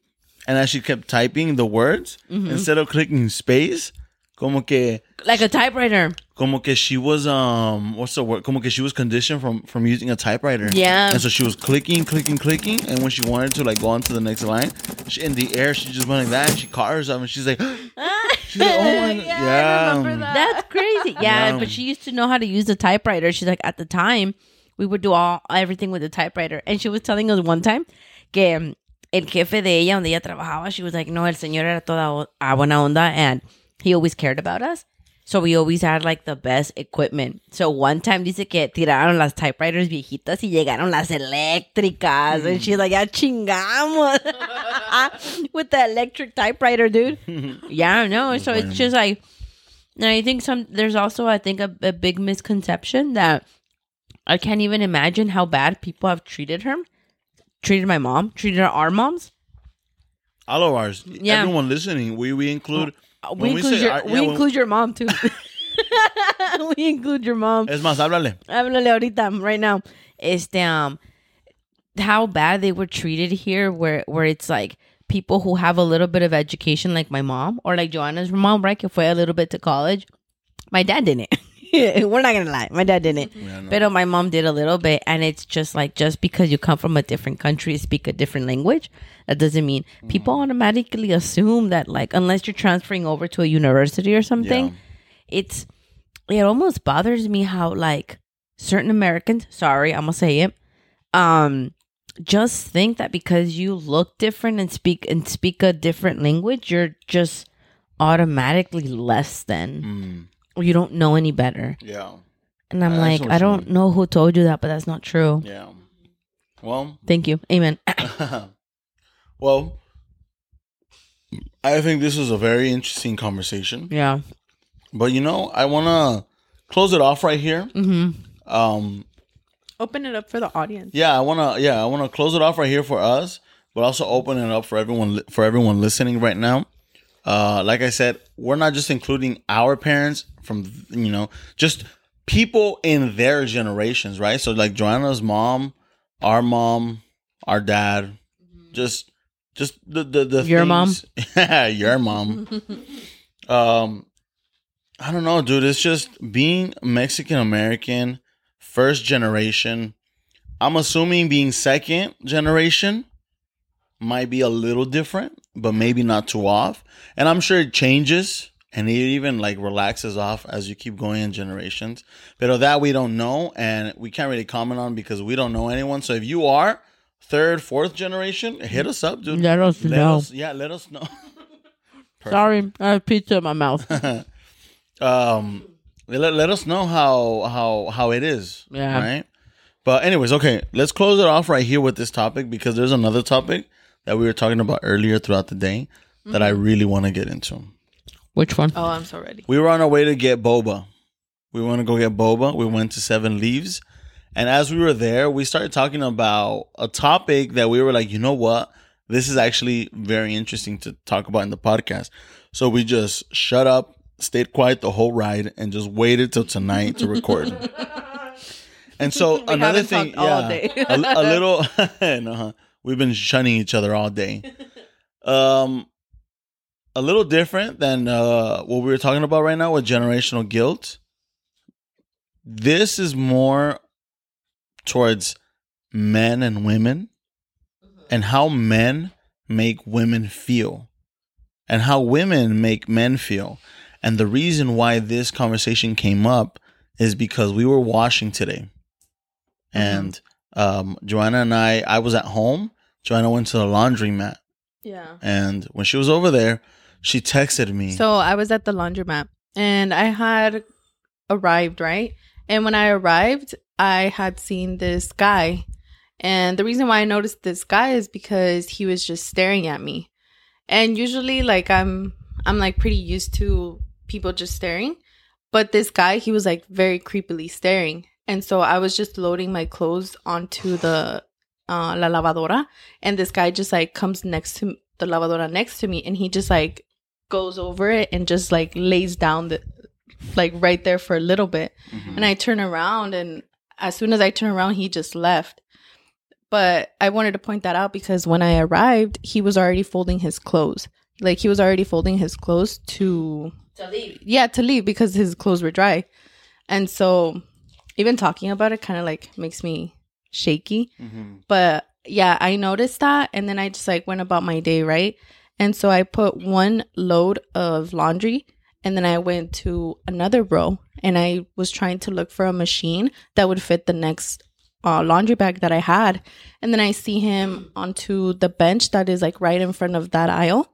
And as she kept typing the words, Mm-hmm. instead of clicking space, como que Like a typewriter. como que she was um what's the word como que she was conditioned from from using a typewriter Yeah. and so she was clicking clicking clicking and when she wanted to like go on to the next line she, in the air she just went like that and she caught herself and she's like (gasps) she's like oh my (laughs) yeah, I remember that. That's crazy. Yeah, Yeah. but she used to know how to use the typewriter. She's like, at the time, we would do all everything with the typewriter. And she was telling us one time que el jefe de ella, donde ella trabajaba, she was like, no, el señor era toda a buena onda. And he always cared about us. So we always had like the best equipment. So one time dice que tiraron las typewriters viejitas y llegaron las eléctricas. And mm. she's like, ya chingamos. (laughs) With the electric typewriter, dude. (laughs) yeah, no. So it's just like, and I think some, there's also, I think, a, a big misconception that I can't even imagine how bad people have treated her, treated my mom, treated our moms. All of ours. Yeah. Everyone listening, we we include. Uh, We include say your, our- we yeah, when- include your mom too. (laughs) we include your mom. Es más, háblale. Háblale ahorita, right now. Este, um, how bad they were treated here, where where it's like people who have a little bit of education, like my mom or like Joanna's mom, right? Que fue a little bit to college. My dad didn't. (laughs) (laughs) We're not gonna lie, my dad didn't. Yeah, no. But my mom did a little bit, and it's just like just because you come from a different country, speak a different language, that doesn't mean people Mm. automatically assume that like unless you're transferring over to a university or something, Yeah. it's it almost bothers me how like certain Americans, sorry, I'm gonna say it, um, just think that because you look different and speak and speak a different language, you're just automatically less than Mm, you don't know any better. yeah. And I'm I like, see I don't mean. know who told you that, but that's not true. Yeah. Well, Thank you. Amen. (laughs) (laughs) well, I think this is a very interesting conversation. yeah. But you know, I want to close it off right here. Mm-hmm. Um, Open it up for the audience. yeah, I want to. Yeah, I want to close it off right here for us, but also open it up for everyone for everyone listening right now. Uh, like I said, we're not just including our parents from you know just people in their generations, right? So like Joanna's mom, our mom, our dad, just just the the, the Your mom? mom, (laughs) your mom. (laughs) um, I don't know, dude. It's just being Mexican American, first generation. I'm assuming being second generation might be a little different, but maybe not too off. And I'm sure it changes and it even like relaxes off as you keep going in generations. But of that we don't know and we can't really comment on because we don't know anyone. So if you are third, fourth generation, hit us up, dude. Let us Let know. us- yeah, let us know. (laughs) Sorry, I have pizza in my mouth. (laughs) um let, let us know how how how it is Yeah. right but anyways okay let's close it off right here with this topic because there's another topic that we were talking about earlier throughout the day that i mm-hmm. really want to get into Which one? Oh, I'm so ready. we were on our way to get boba we want to go get boba we went to seven leaves and as we were there we started talking about a topic that we were like you know what this is actually very interesting to talk about in the podcast so we just shut up stayed quiet the whole ride and just waited till tonight to record (laughs) and so another thing talked all yeah day. a, a little (laughs) (laughs) no, huh? We've been shunning each other all day (laughs) um a little different than uh, what we were talking about right now with generational guilt. This is more towards men and women and how men make women feel and how women make men feel. And the reason why this conversation came up is because we were washing today. And um, Joanna and I, I was at home. Joanna went to the laundromat. Yeah. And when she was over there, she texted me. So I was at the laundromat and I had arrived, right? And when I arrived, I had seen this guy. And the reason why I noticed this guy is because he was just staring at me. And usually like I'm I'm like pretty used to people just staring, but this guy he was like very creepily staring. And so I was just loading my clothes onto the uh la lavadora and this guy just like comes next to the lavadora next to me and he just like goes over it and just like lays down the like right there for a little bit Mhm. and i turn around and as soon as i turn around he just left but i wanted to point that out because when i arrived he was already folding his clothes like he was already folding his clothes to To leave. yeah to leave because his clothes were dry and so even talking about it kind of like makes me shaky Mhm. but yeah, I noticed that and then I just like went about my day, right? And so I put one load of laundry and then I went to another row and I was trying to look for a machine that would fit the next uh, laundry bag that I had. And then I see him onto the bench that is like right in front of that aisle.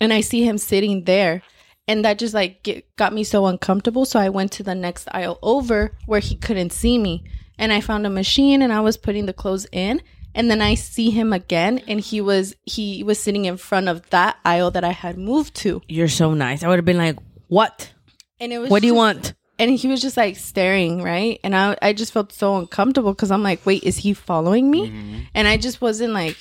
And I see him sitting there And that just like get, got me so uncomfortable. So I went to the next aisle over where he couldn't see me. And I found a machine and I was putting the clothes in. And then I see him again and he was he was sitting in front of that aisle that I had moved to. You're so nice. I would have been like, "What? And it was What do you just- want?" and he was just like staring right and i i just felt so uncomfortable because i'm like wait is he following me Mm-hmm. and i just wasn't like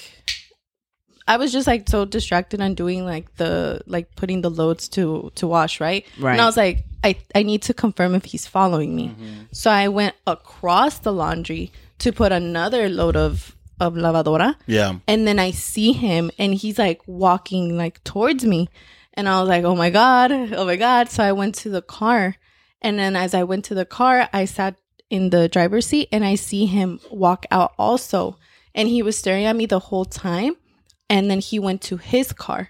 i was just like so distracted on doing like the like putting the loads to to wash right Right. and i was like i i need to confirm if he's following me Mm-hmm. so i went across the laundry to put another load of of lavadora Yeah. and then I see him and he's like walking like towards me. And I was like, oh my God, oh my God. So I went to the car. And then as I went to the car, I sat in the driver's seat and I see him walk out also. And he was staring at me the whole time. And then he went to his car.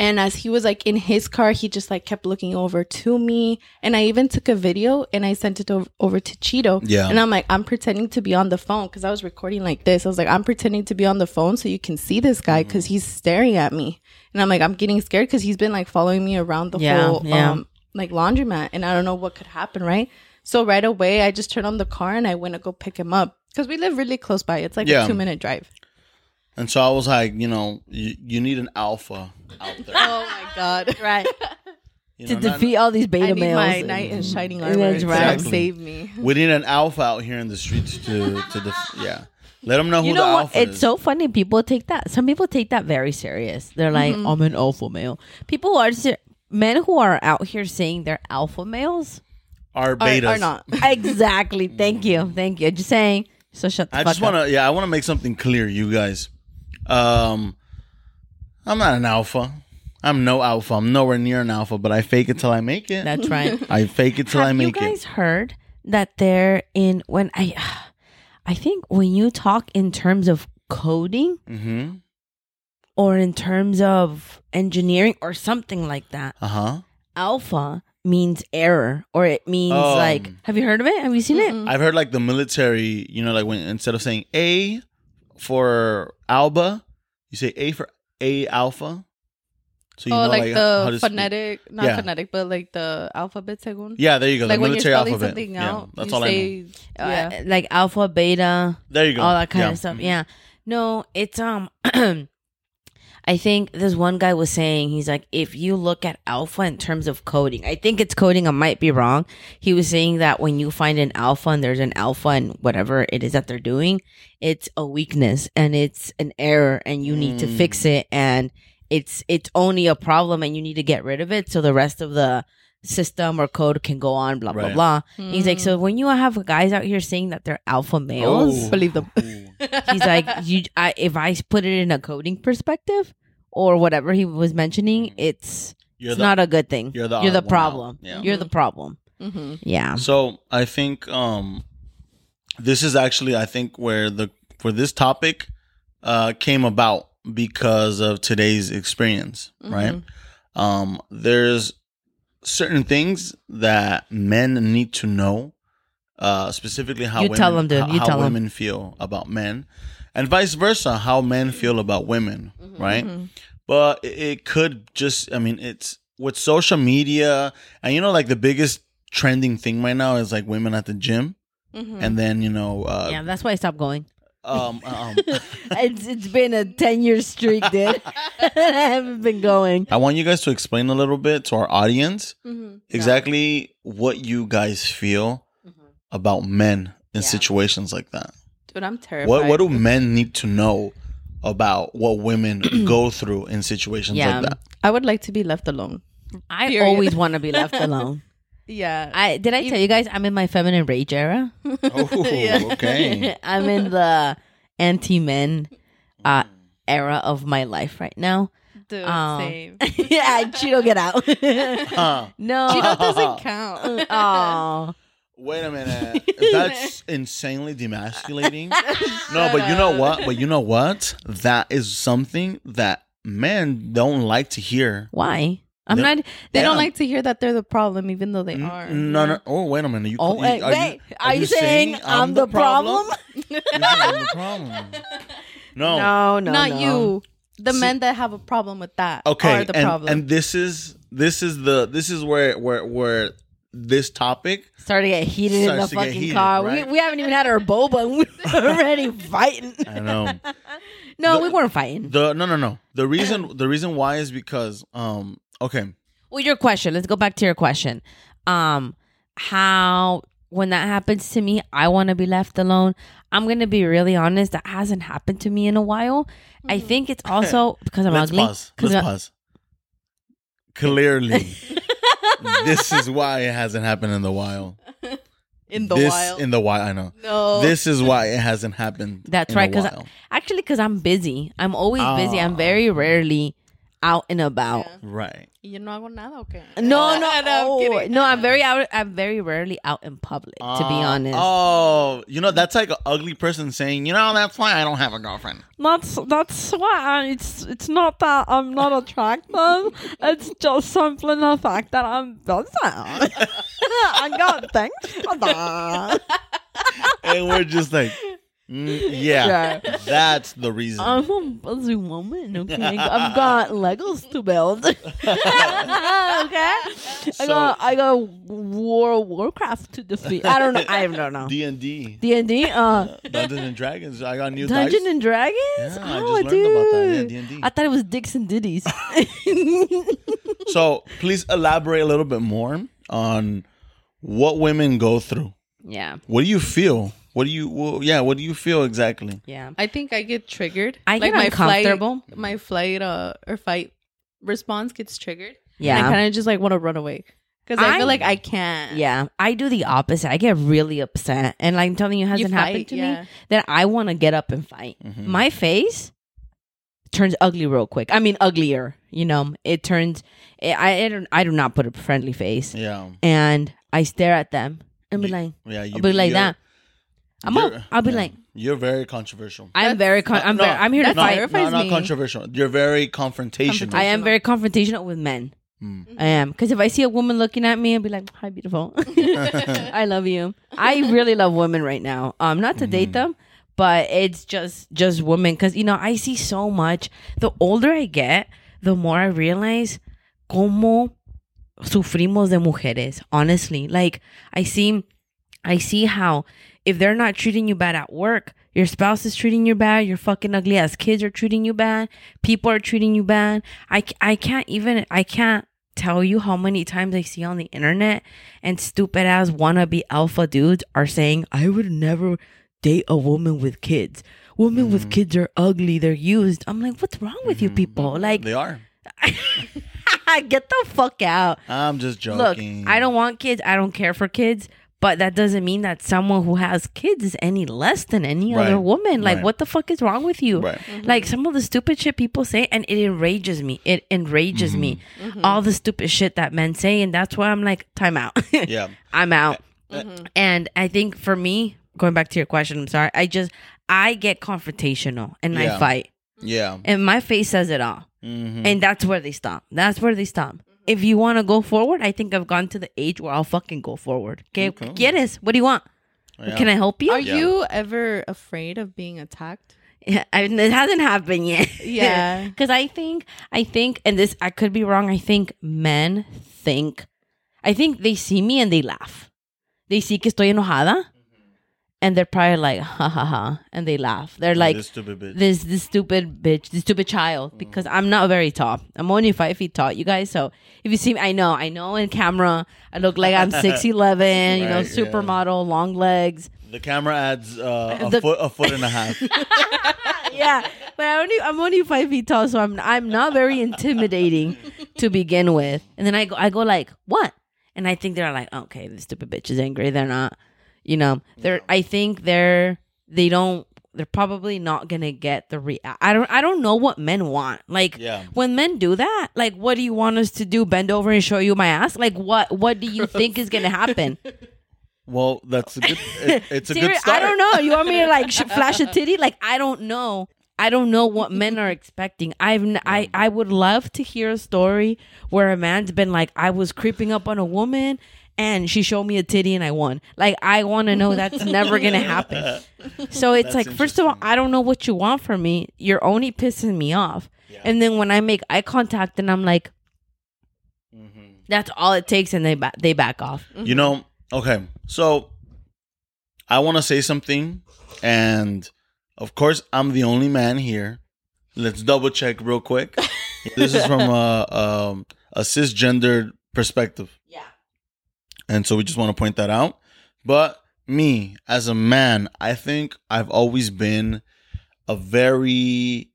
And as he was like in his car, he just like kept looking over to me. And I even took a video and I sent it over, over to Cheeto. Yeah. And I'm like, I'm pretending to be on the phone because I was recording like this. I was like, I'm pretending to be on the phone so you can see this guy because he's staring at me. And I'm like, I'm getting scared because he's been like following me around the Yeah, whole yeah. um like laundromat. And I don't know what could happen, right? So right away, I just turned on the car and I went to go pick him up because we live really close by. It's like Yeah. a two minute drive. And so I was like, you know, you, you need an alpha out there. Oh my God. (laughs) Right. (laughs) You to know, not- defeat all these beta I need males. my knight in shining armor to right. come save me. we need an alpha out here in the streets to to def- yeah. Let them know who you the know what? alpha It's is. so funny. People take that. Some people take that very serious. They're like, mm-hmm. "I'm an alpha male." People are ser- men who are out here saying they're alpha males. Our Are, betas are not. (laughs) exactly. Thank you. Thank you. Just saying. So shut the I fuck just up. want to, yeah, I want to make something clear, you guys. Um, I'm not an alpha. I'm no alpha. I'm nowhere near an alpha, but I fake it till I make it. That's right. (laughs) I fake it till I make it. Have you guys it. heard that they're in when I, I think when you talk in terms of coding Mm-hmm. or in terms of engineering or something like that, Uh huh. alpha means error or it means Um, like. Have you heard of it? Have you seen it? I've heard like the military, you know, like when instead of saying A for Alba, you say A for A Alpha. So you oh, know, like, how the to speak. phonetic, not Yeah. phonetic, but like the alphabet según. Yeah, there you go. Like the when you're spelling alphabet. something yeah, out, that's you all I know. yeah. Uh, like alpha, beta, There you go. all that kind Yeah. of stuff. Yeah. No, it's um (clears throat) I think this one guy was saying he's like if you look at alpha in terms of coding, I think it's coding, I might be wrong. He was saying that when you find an alpha and there's an alpha and whatever it is that they're doing, it's a weakness and it's an error and you need to Mm. fix it and it's it's only a problem and you need to get rid of it so the rest of the system or code can go on blah blah Right. blah. He's like Mm. so when you have guys out here saying that they're alpha males, Oh. Believe them. Ooh. he's like you I, if i put it in a coding perspective or whatever he was mentioning it's You're it's the- not a good thing you're the you're the odd one out. problem Yeah. you're the problem hmm yeah So I think um this is actually I think where the for this topic uh came about because of today's experience, right? Um there's certain things that men need to know uh specifically how You women, tell 'em, dude. how, You how tell 'em. women feel about men and vice versa how men feel about women, right? But it, it could just I mean it's with social media and you know like the biggest trending thing right now is like women at the gym. Hmm and then you know uh yeah that's why i stopped going. um, (laughs) um it's it's been a 10 year streak dude. (laughs) I haven't been going. I want you guys to explain a little bit to our audience hmm exactly what you guys feel about men in Yeah. situations like that. Dude, I'm terrified. What what do men need to know about what women (clears throat) go through in situations Yeah. like that? I would like to be left alone. i Period. always want to be (laughs) left alone Yeah. i did i tell you guys i'm in my feminine rage era (laughs) Oh, (laughs) Yeah. okay. i'm in the anti-men uh era of my life right now Dude, Um, same. yeah Cheeto get out Huh. no Cheeto doesn't count. oh Wait a minute. (laughs) That's insanely demasculating. (laughs) No, but you know what? But you know what? That is something that men don't like to hear. Why? I'm They- not. They Yeah. don't like to hear that they're the problem, even though they N- are. Mm, no, no. Oh, wait a minute. You, Oh you- wait, are wait. are, you, saying, I'm, the problem? (laughs) You're I'm the problem. No. No, no, Not no. you. The See- men that have a problem with that Okay, are the and, problem. and this is this is the this is where where where this topic Started to get heated in the Starts to get fucking heated, car. right? We, we haven't even had our boba and (laughs) we're already fighting. I know. (laughs) No, The- we weren't fighting. The no no no. The reason the reason why is because um okay. Well, your question. Let's go back to your question. Um, how when that happens to me, I want to be left alone. I'm gonna be really honest. That hasn't happened to me in a while. I think it's also because I'm (laughs) Let's ugly. pause. 'Cause Let's I- pause. Clearly, this is why it hasn't happened in the wild. (laughs) in the this wild. in the wild. I know. no. This is why it hasn't happened. That's right. Because actually, because I'm busy. I'm always busy. I'm Ah. very rarely out and about. Yeah. right. Yo no hago nada, okay? No, no, (laughs) No, I'm oh, no. I'm very out. I'm very rarely out in public. to be Uh, honest, Oh, you know that's like an ugly person saying, you know, that's why I don't have a girlfriend. that's that's why it's it's not that I'm not attractive. (laughs) it's just simply the fact that I'm busy. (laughs) I got things for that. and we're just like, mm, (laughs) yeah, that's the reason. I'm a busy woman. Okay, I've got Legos to build. (laughs) okay, I got I got War Warcraft to defeat. I don't know. I don't know. (laughs) D and D, D and D. Uh, Dungeons and Dragons. I got new Dungeons and Dragons. Yeah, I oh, just learned dude. about that. Yeah, D&D. I thought it was Dicks and Ditties. So please elaborate a little bit more on what women go through. yeah, What do you feel? What do you? Well, yeah, what do you feel exactly? yeah. I think I get triggered. I get my uncomfortable. Flight, my flight uh, or fight response gets triggered. Yeah. And I kind of just like want to run away because I, I- feel like I can't. Yeah, I do the opposite. I get really upset, and like I'm telling you, it hasn't happened fight, to yeah. me. That I want to get up and fight. My face turns ugly real quick. I mean, uglier. You know, it turns. It, I I, don't, I do not put a friendly face, Yeah, and I stare at them and be like, yeah. You I'll be like you're- that. I'm. you're- A, I'll be yeah. like, you're very controversial. I'm very. Con- I'm. No, very, I'm here to that's no, fight. terrifying. no, not me. controversial. You're very confrontational. I am very confrontational with men. Mm. I am because if I see a woman looking at me, I'll be like, "Hi, beautiful. (laughs) I love you." I really love women right now. Um, not to date them, but it's just just women because you know I see so much. The older I get, the more I realize cómo sufrimos de mujeres. Honestly, like I see, I see how if they're not treating you bad at work, your spouse is treating you bad, your fucking ugly ass kids are treating you bad, people are treating you bad. I, I can't even, I can't tell you how many times I see on the internet and stupid ass wannabe alpha dudes are saying, I would never date a woman with kids. Women with mm-hmm. kids are ugly, they're used. I'm like, what's wrong with you mm-hmm. people? Mm-hmm. Like, They are. (laughs) get the fuck out. I'm just joking. Look. I don't want kids. I don't care for kids. But that doesn't mean that someone who has kids is any less than any Right. other woman. Like, Right. what the fuck is wrong with you? Right. Mm-hmm. Like some of the stupid shit people say, and it enrages me. It enrages me. Mm-hmm. All the stupid shit that men say, and that's why I'm like, time out. (laughs) Yeah. I'm out. Mm-hmm. And I think for me, going back to your question, I'm sorry. I just I get confrontational and Yeah. I fight, Yeah. and my face says it all. hmm And that's where they stop. That's where they stop. If you want to go forward, I think I've gone to the age where I'll fucking go forward. Okay, Okay. ¿Quieres? What do you want? Yeah. Can I help you? Are Yeah. you ever afraid of being attacked? Yeah, I, it hasn't happened yet. Yeah. (laughs) because I think I think, and this I could be wrong. I think men think, I think they see me and they laugh. They see que estoy enojada, and they're probably like ha ha ha, and they laugh. They're like this stupid bitch. this this stupid bitch, this stupid child, because I'm not very tall. I'm only five feet tall, you guys. So if you see me, I know, I know in camera, I look like I'm (laughs) six eleven, you know, Right, yeah. supermodel, long legs. the camera adds uh, a (laughs) The- foot, a foot and a half. (laughs) yeah, but I only I'm only five feet tall, so I'm I'm not very intimidating to begin with. And then I go I go like what? And I think they're like, okay, this stupid bitch is angry. They're not, you know, they're. I think they're they don't. They're probably not gonna get the re. I don't. I don't know what men want. Like Yeah. when men do that, like what do you want us to do? Bend over and show you my ass? Like what? What do you think is gonna happen? (laughs) Well, that's a good. It, it's a good start. I don't know. You want me to like sh- flash a titty? Like I don't know. I don't know what men are expecting. I've n- I I would love to hear a story where a man's been like, I was creeping up on a woman and she showed me a titty and I won. Like I want to know that's never gonna (laughs) happen. So it's That's like, first of all. I don't know what you want from me. You're only pissing me off. And then when I make eye contact and I'm like, That's all it takes, and they ba- they back off. You know, okay. So I want to say something, and of course, I'm the only man here. Let's double check real quick. (laughs) this is from a, um, a cisgendered perspective. Yeah. And so we just want to point that out. But me, as a man, I think I've always been a very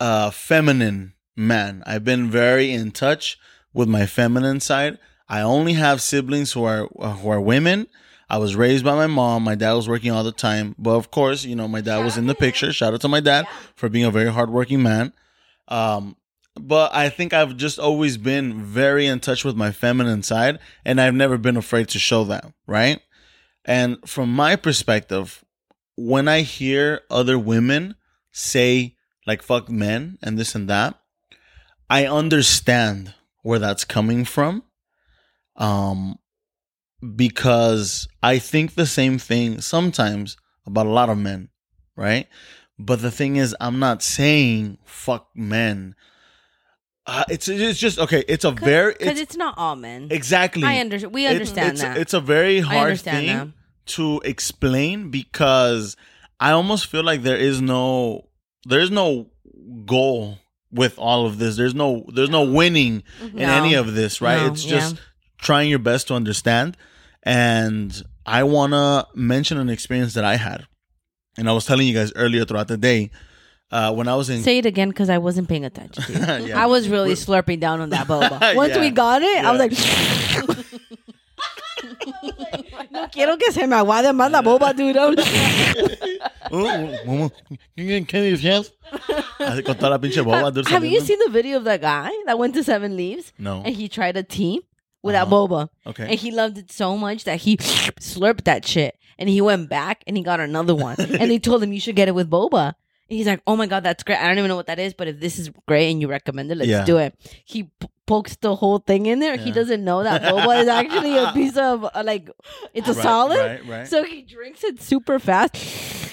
uh, feminine man. I've been very in touch with my feminine side. I only have siblings who are who are women. I was raised by my mom. My dad was working all the time, but of course, you know, my dad was in the picture. Shout out to my dad for being a very hardworking man. Um, but I think I've just always been very in touch with my feminine side, and I've never been afraid to show that, right? And from my perspective, when I hear other women say like fuck men and this and that, I understand where that's coming from. Um because I think the same thing sometimes about a lot of men, right? But the thing is I'm not saying fuck men. Uh, it's it's just okay, it's a very because it's, it's, not all men. exactly I understand. We It's- understand it's, that. It's a very hard thing that. to explain because I almost feel like there is no there's no goal with all of this. There's no there's no winning in No. any of this, right? No, it's just yeah. trying your best to understand. And I want to mention an experience that I had. And I was telling you guys earlier throughout the day uh, when I was in Say it again because I wasn't paying attention. (laughs) Yeah. I was really slurping down on that boba. (laughs) Once Yeah. we got it, I was like, (laughs) no quiero que se me aguade más la boba, dude. I was like- Oh, ¿Qué con toda la pinche boba. dude, Have you seen the video of that guy that went to Seven Leaves No. and he tried a tea with that Uh-huh. boba? Okay. And he loved it so much that he slurped that shit. And he went back and he got another one. and they told him you should get it with boba. He's like, oh my God, that's great. I don't even know what that is, but if this is great and you recommend it, let's Yeah. do it. He p- pokes the whole thing in there. He doesn't know that boba is actually a piece of, uh, like, it's a Right, solid. right, right. So he drinks it super fast.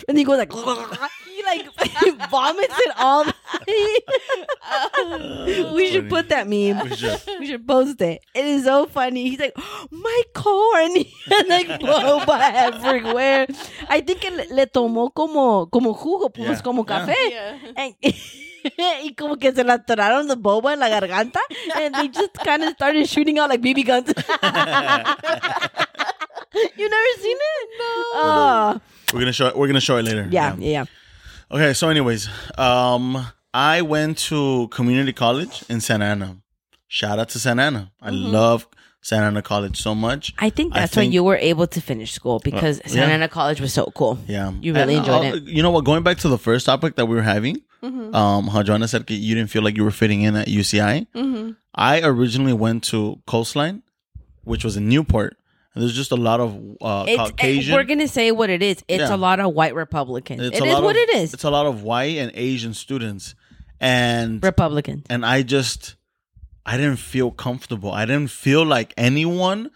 And he goes like, (laughs) like he (laughs) vomits it all. (laughs) we should funny. put that meme. We should. We should post it. It is so funny. He's like, my corn. (laughs) And like boba everywhere. I think que le, le tomó como, como jugo, pues Yeah, como yeah. café. Yeah. And- y como que se la atoraron the boba en la garganta. And they just kind of started shooting out like BB guns. you never seen it? No. Oh, We're gonna show it. We're gonna show it later. yeah, yeah. yeah. Okay. So, anyways, um, I went to community college in Santa Ana. Shout out to Santa Ana. I Mm-hmm. love Santa Ana College so much. I think I that's when you were able to finish school because Uh, Santa yeah. Ana College was so cool. Yeah, You really And, enjoyed uh, it. You know what? Going back to the first topic that we were having, Mm-hmm. um, how Joanna said you didn't feel like you were fitting in at UCI. Mm-hmm. I originally went to Coastline, which was in Newport, and there's just a lot of uh, It's, Caucasian. we're gonna say what it is. It's Yeah. a lot of white Republicans. It's It a is lot what of- it is. It's a lot of white and Asian students, and Republicans. and I just I didn't feel comfortable. I didn't feel like anyone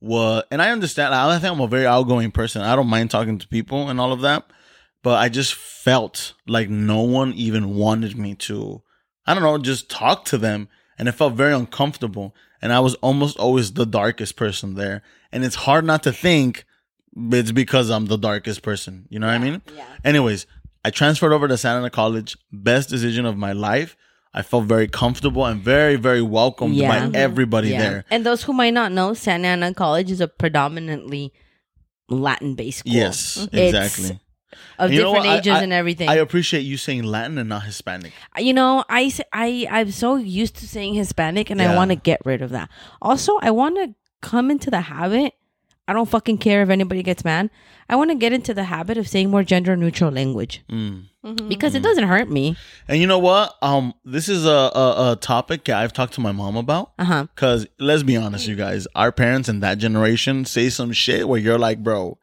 was, and I understand. I think I'm a very outgoing person. I don't mind talking to people and all of that, but I just felt like no one even wanted me to. I don't know, just talk to them, and it felt very uncomfortable. And I was almost always the darkest person there, and it's hard not to think it's because I'm the darkest person. You know what I mean? yeah. Anyways, I transferred over to Santa Ana College. Best decision of my life. I felt very comfortable and very, very welcomed Yeah. by everybody Yeah. there. And those who might not know, Santa Ana College is a predominantly Latin based school. Yes, It's exactly. Of You different what? I- ages I- and everything. I appreciate you saying Latin and not Hispanic. you know, I I I'm so used to saying Hispanic and I want to get rid of that. Also, I want to come into the habit. I don't fucking care if anybody gets mad. I want to get into the habit of saying more gender neutral language Mm. because it doesn't hurt me. And you know what? Um, this is a, a, a topic I've talked to my mom about. Uh huh. Cause let's be honest, you guys, our parents in that generation say some shit where you're like, bro,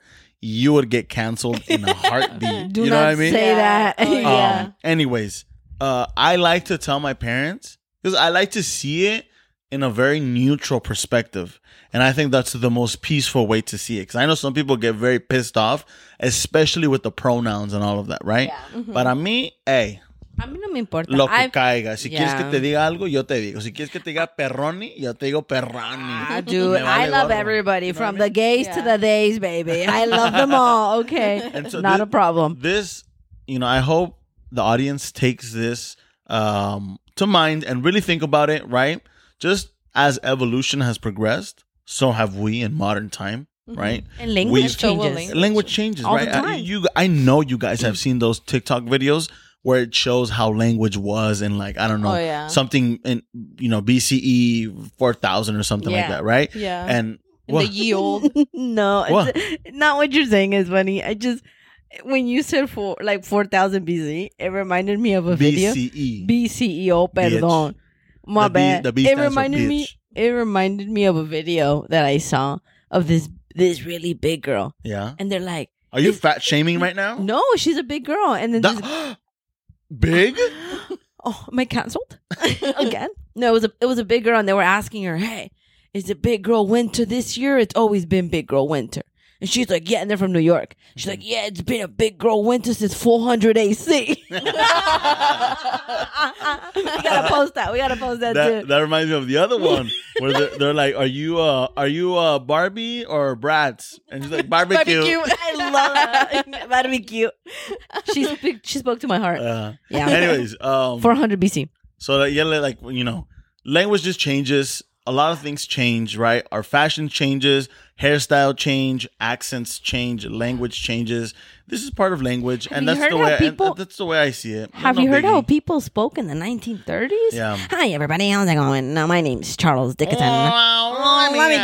you would get canceled in a heartbeat. (laughs) Do you know not what I mean? say that. Oh, yeah. Um, anyways, uh, I like to tell my parents because I like to see it in a very neutral perspective. And I think that's the most peaceful way to see it. Because I know some people get very pissed off, especially with the pronouns and all of that, right? Yeah. But I mean, hey, A mí no me importa. lo que I- caiga. Si quieres que te diga algo, yo te digo. Si quieres que te diga perroni, yo te digo perroni. Ah, dude, vale I love gorro. everybody from the gays to the days, baby. I love them all. (laughs) Okay, so not thi- a problem. This, you know, I hope the audience takes this um, to mind and really think about it, right? Just as evolution has progressed, so have we in modern time, right? And language We've- changes. language. Language changes, All the right? I- you, I know you guys have seen those TikTok videos where it shows how language was in like I don't know Oh, yeah. something in you know BCE four thousand or something like that, right? Yeah. And what? the ye old. (laughs) no, What? it's- not what you're saying is funny. I just when you said for like four thousand BC, it reminded me of a video. BCE. BCEO, perdón. My The B- bad. the B it reminded me. It reminded me of a video that I saw of this this really big girl, yeah. and they're like, Are you fat shaming right now? "No, she's a big girl," and then this (gasps) (gasps) That- big? (laughs) oh, am I canceled (laughs) again? No, it was a it was a big girl, and they were asking her, "Hey, is it big girl winter this year? It's always been big girl winter." And she's like, "Yeah," and they're from New York. She's like, "Yeah, it's been a big girl winter since 400 AC." (laughs) we gotta post that. We gotta post that, that too. that reminds me of the other one where they're, they're like, "Are you uh are you uh Barbie or Bratz?" And she's like, "Barbecue." I love that. Barbecue. She speak, she spoke to my heart. Uh, Yeah. Anyways, um, 400 BC. so that, yeah, like you know, language just changes. A lot of things change, right? Our fashion changes, hairstyle change, accents change, language changes. This is part of language, and that's the way. and people- that's the way I see it. Have No you heard how people spoke in the 1930s? Yeah. Hi, everybody. How's it going? No, my name's Charles Dickinson. Oh, let me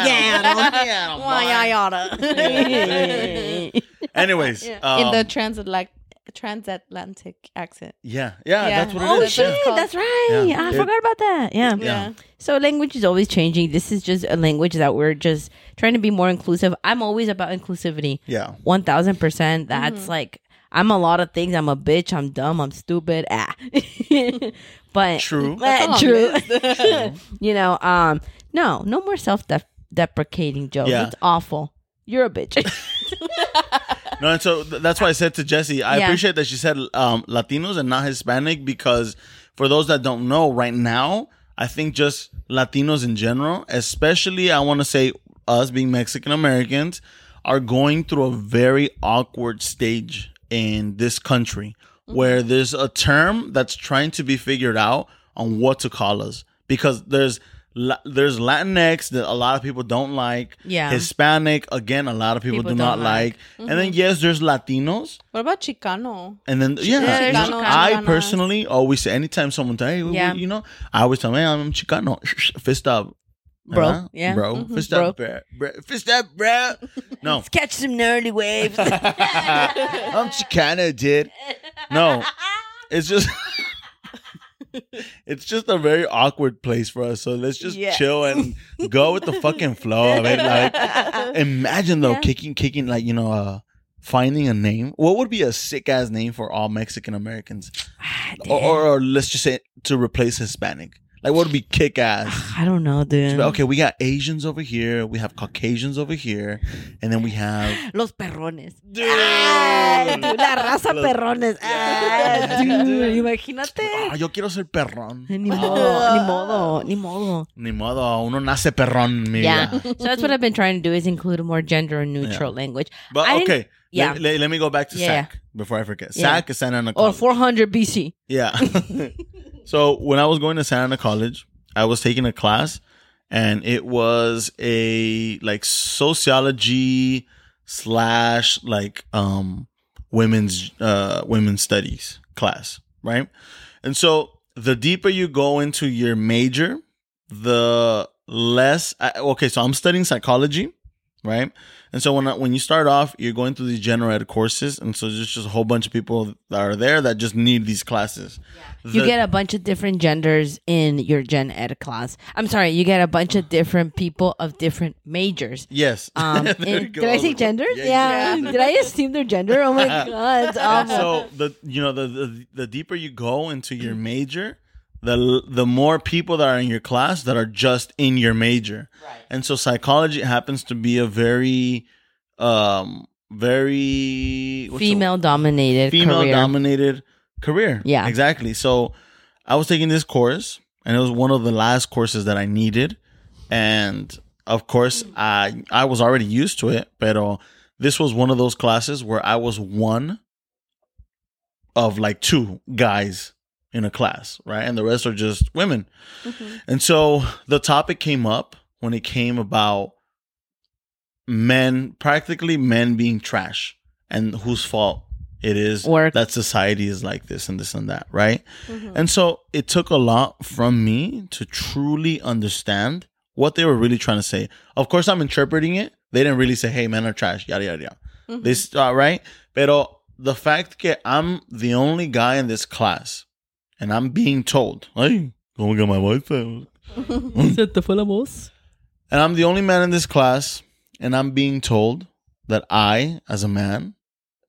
get. Anyways, um, in the transatlantic transatlantic accent. yeah, yeah, Yeah. that's what Oh it is. shit, yeah. called- that's right. Yeah. I It- forgot about that. Yeah. Yeah. So language is always changing. This is just a language that we're just trying to be more inclusive. I'm always about inclusivity. Yeah. One thousand percent. That's like I'm a lot of things. I'm a bitch. I'm dumb. I'm stupid. Ah. (laughs) but True. (laughs) That's a long true. (laughs) you know. Um. No. No more self deprecating jokes. Yeah. It's awful. You're a bitch. (laughs) No, and so th- that's why I said to Jessie, I Yeah. appreciate that she said um, Latinos and not Hispanic because for those that don't know, right now, I think just Latinos in general, especially I want to say us being Mexican Americans, are going through a very awkward stage in this country where there's a term that's trying to be figured out on what to call us because there's La- there's Latinx that a lot of people don't like. Yeah. Hispanic again, a lot of people, People do not don't like. like. And then yes, there's Latinos, What about Chicano? and then yeah, there's you know, I personally always say anytime someone tell hey, Yeah. you know, I always tell them, hey, I'm Chicano, fist up, Bro. Uh-huh. Yeah. bro, Mhm. fist Bro. up, bro. bro, fist up, bro. (laughs) No, Catch some nerdy waves. (laughs) I'm Chicano, dude. No, (laughs) it's just. (laughs) It's just a very awkward place for us, so let's just Yeah. chill and go with the fucking flow of it. Like, (laughs) imagine though, Yeah. kicking, kicking, like you know, uh, finding a name. What would be a sick ass name for all Mexican Americans, or, or, or let's just say to replace Hispanic? Like, what would be kick ass? (sighs) I don't know, dude. Okay, we got Asians over here, we have Caucasians over here, and then we have (laughs) Los perrones. Ay, dude, la raza Los- perrones. Ah, dude, imagínate. Ah, yo quiero ser perrón. Ni modo, ni modo, ni modo. Ni modo, uno nace perrón, mi Yeah. (laughs) So that's what I've been trying to do is include a more gender neutral language. But I okay, yeah. Let, let- let me go back to Yeah, SAC before I forget. Yeah. SAC is Santa Ana Or 400 BC. Yeah. (laughs) so when I was going to Santa Ana College, I was taking a class, and it was a like sociology slash like um women's uh women's studies class, right? And so the deeper you go into your major, the less. I, okay, so I'm studying psychology, right? And so when I- when you start off, you're going through these general ed courses, and so there's just a whole bunch of people that are there that just need these classes. You The- get a bunch of different genders in your gen ed class. I'm sorry, you get a bunch of different people of different majors. yes. (laughs) Um, in- did I say genders? Yeah, Yeah. you did. (laughs) Did I assume their gender? Oh my (laughs) god, it's awful. so the you know the, the the deeper you go into your major the the more people that are in your class that are just in your major right and so psychology happens to be a very um very Female dominated female career. dominated career. Yeah. exactly. So I was taking this course, and it was one of the last courses that I needed, and of course, I I was already used to it, but this was one of those classes where I was one of like two guys in a class, right? And the rest are just women. Mm-hmm. And so the topic came up when it came about men, practically men being trash and whose fault it is Work. that society is like this and this and that, right? Mm-hmm. And so it took a lot from me to truly understand what they were really trying to say. Of course, I'm interpreting it. They didn't really say, "Hey, men are trash," yada yada yada. This, mm-hmm. uh, right? Pero the fact that I'm the only guy in this class, and I'm being told, "Hey, go get my wife." (laughs) And I'm the only man in this class, and I'm being told that I, as a man,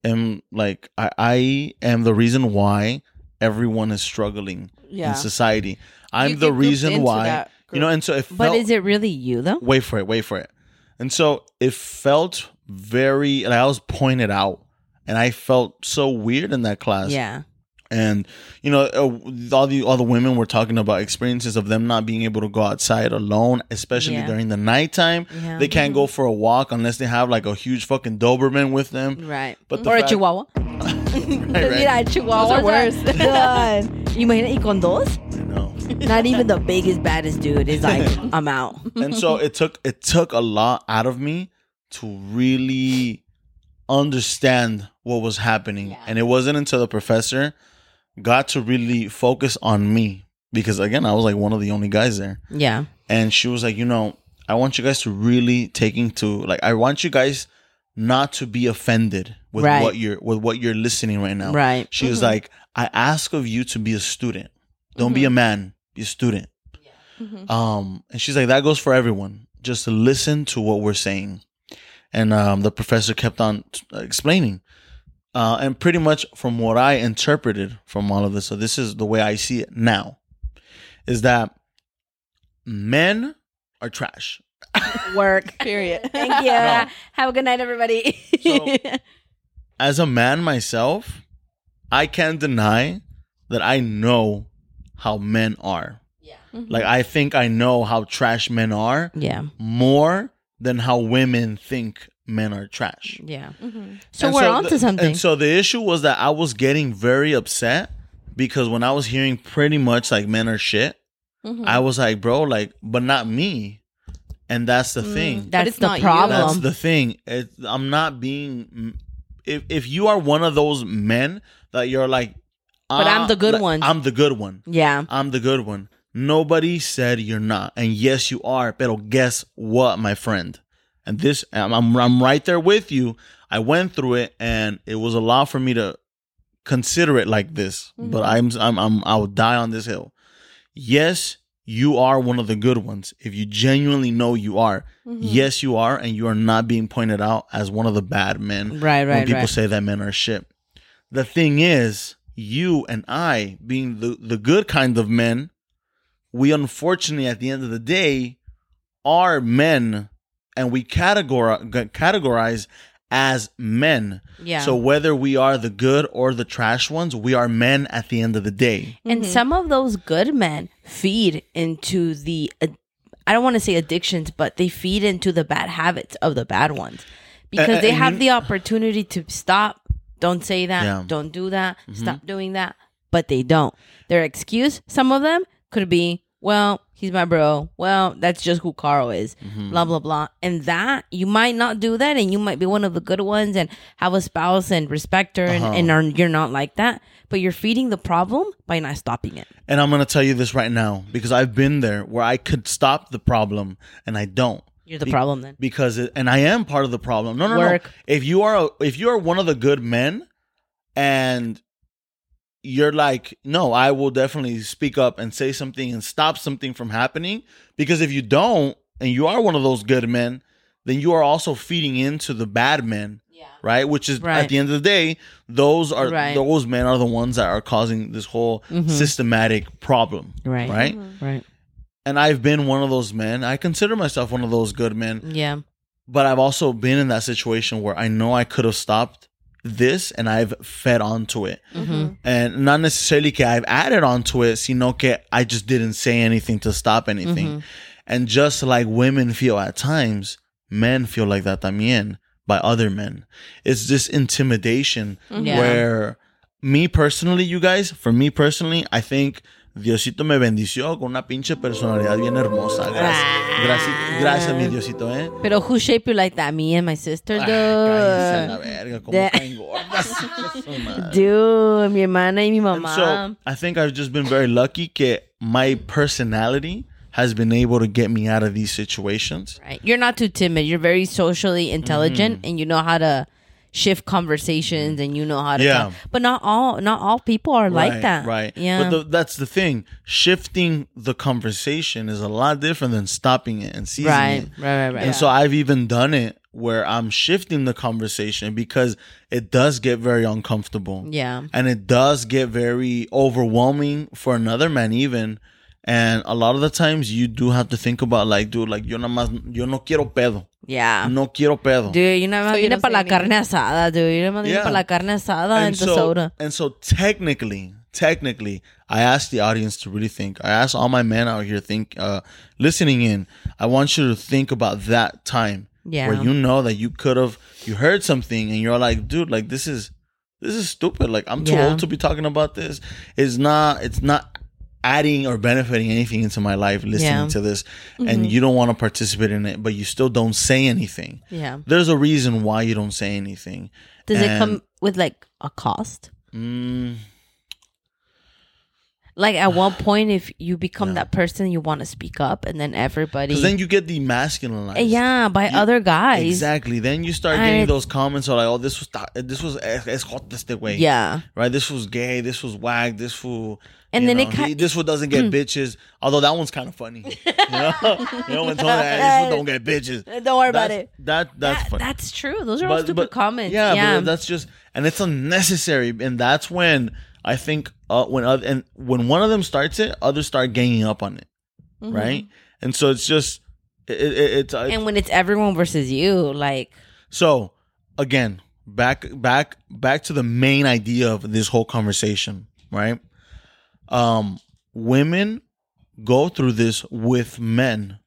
am like I, I am the reason why everyone is struggling Yeah. in society. I'm You the reason why. You know, and so it But is it really you though? wait for it, wait for it. And so it felt very, and I was pointed out, and I felt so weird in that class. Yeah. And you know, uh, all the all the women were talking about experiences of them not being able to go outside alone, especially Yeah. during the nighttime. Yeah. They can't go for a walk unless they have like a huge fucking Doberman with them. Right. But the or a chihuahua. (laughs) Right, right. Mira, chihuahuas Those are worse. (laughs) God. Imagina, y con dos? I know. Not even the biggest, baddest dude is like, (laughs) I'm out. and so it took it took a lot out of me to really understand what was happening Yeah. and it wasn't until the professor got to really focus on me because again i was like one of the only guys there. Yeah. and she was like you know i want you guys to really take into like i want you guys not to be offended with Right. what you're with what you're listening right now. Right. she was like i ask of you to be a student. Don't be a man be a student. Um and she's like that goes for everyone. Just to listen to what we're saying. And um the professor kept on t- explaining uh and pretty much from what i interpreted from all of this so this is the way i see it now is that men are trash (laughs) Work. Period. (laughs) Thank you. No. Have a good night, everybody. So- (laughs) as a man myself i can't deny that i know how men are Yeah. like i think i know how trash men are yeah. more than how women think men are trash. Yeah. Mm-hmm. So And we're the- on to something. And so the issue was that I was getting very upset because when I was hearing pretty much like men are shit, Mm-hmm. I was like, bro, like, but not me. And that's the thing. That's the not you. That's the thing. It, I'm not being. If if you are one of those men that you're like, But I'm "Ah," the good like, one. I'm the good one. yeah. I'm the good one. Nobody said you're not, and yes, you are. But guess what, my friend? And this, I'm, I'm I'm right there with you. I went through it, and it was a lot for me to consider it like this. But mm-hmm. I'm I'm I'm I'll die on this hill. Yes, you are one of the good ones. If you genuinely know you are, mm-hmm. yes, you are, and you are not being pointed out as one of the bad men Right, right. when people right. say that men are shit. The thing is, you and I, being the, the good kind of men, we unfortunately, at the end of the day, are men and we categorize, categorize as men. Yeah. So whether we are the good or the trash ones, we are men at the end of the day. And mm-hmm. some of those good men feed into the, ad- I don't want to say addictions, but they feed into the bad habits of the bad ones because And- they have you- the opportunity to stop. Don't say that. Yeah. Don't do that. Mm-hmm. Stop doing that. But they don't. Their excuse, some of them, could be, well, he's my bro. Well, that's just who Carl is. Mm-hmm. Blah, blah, blah. And that, you might not do that and you might be one of the good ones and have a spouse and respect her and, and uh-huh. are, you're not like that. But you're feeding the problem by not stopping it. And I'm to tell you this right now because I've been there where I could stop the problem and I don't. You're the Be- problem then. because it, and I am part of the problem. No, no, Work. no. If you are a, if you are one of the good men, and you're like, no, I will definitely speak up and say something and stop something from happening. Because if you don't, and you are one of those good men, then you are also feeding into the bad men. Right, which is Right. at the end of the day, those are Right. those men are the ones that are causing this whole mm-hmm. systematic problem. Right. Right, mm-hmm. Right. and I've been one of those men. I consider myself one of those good men Yeah. but I've also been in that situation where I know I could have stopped this and I've fed onto it. Mm-hmm. And not necessarily que I've added onto it, sino que I just didn't say anything to stop anything. Mm-hmm. And just like women feel at times, men feel like that también by other men. It's this intimidation mm-hmm. Yeah. where me personally, you guys, for me personally, I think Diosito me bendició con una pinche personalidad bien hermosa. Gracias, gracias, gracias mi Diosito, eh. Pero who shaped you like that? Me and my sister, Ah, cállense a la dude. verga, como De- caen gordas. (laughs) Dude, mi hermana y mi And so I think I've just been very lucky que my personality has been able to get me out of these situations. right. You're not too timid. You're very socially intelligent Mm-hmm. and you know how to shift conversations mm-hmm. and you know how to Yeah. talk. But not all not all people are like that. Right. Yeah. But the, that's the thing. Shifting the conversation is a lot different than stopping it and seizing right, it. right, right, right. And so I've even done it where I'm shifting the conversation because it does get very uncomfortable. yeah. And it does get very overwhelming for another man even. And a lot of the times you do have to think about like, dude, like yo nada más, yo no quiero pedo. Yeah. No quiero pedo. Dude, you nada más So you viene para la carne asada, dude. You nada más viene Yeah. para la carne asada and, the so, soda. And so technically, technically, I asked the audience to really think. I asked all my men out here think uh listening in. I want you to think about that time Yeah. where you know that you could have you heard something and you're like, dude, like this is this is stupid. Like I'm too Yeah. old to be talking about this. It's not it's not adding or benefiting anything into my life listening Yeah. Mm-hmm. to this and you don't want to participate in it but you still don't say anything Yeah. there's a reason why you don't say anything Does it come with like a cost? Mm, Like at one point, if you become that person, you want to speak up, and then everybody, then you get demasculinized. yeah, by You- other guys, Exactly. Then you start And getting those comments are like, oh, this was this was es, es hot este way. yeah, Right. This was gay. This was wag This fool. And you then know, it ki- he- this one doesn't get bitches. Although that one's kind of funny. (laughs) You know, you know when someone like, this one don't get bitches. Don't worry about it. That that's That- funny. that's true. Those are all stupid comments. Yeah, Yeah, but that's just and it's unnecessary, and that's when I think uh, when other, and when one of them starts it, others start ganging up on it, right? And so it's just it, it, it's uh, and when it's everyone versus you, like so again back back back to the main idea of this whole conversation, right? Um, women go through this with men.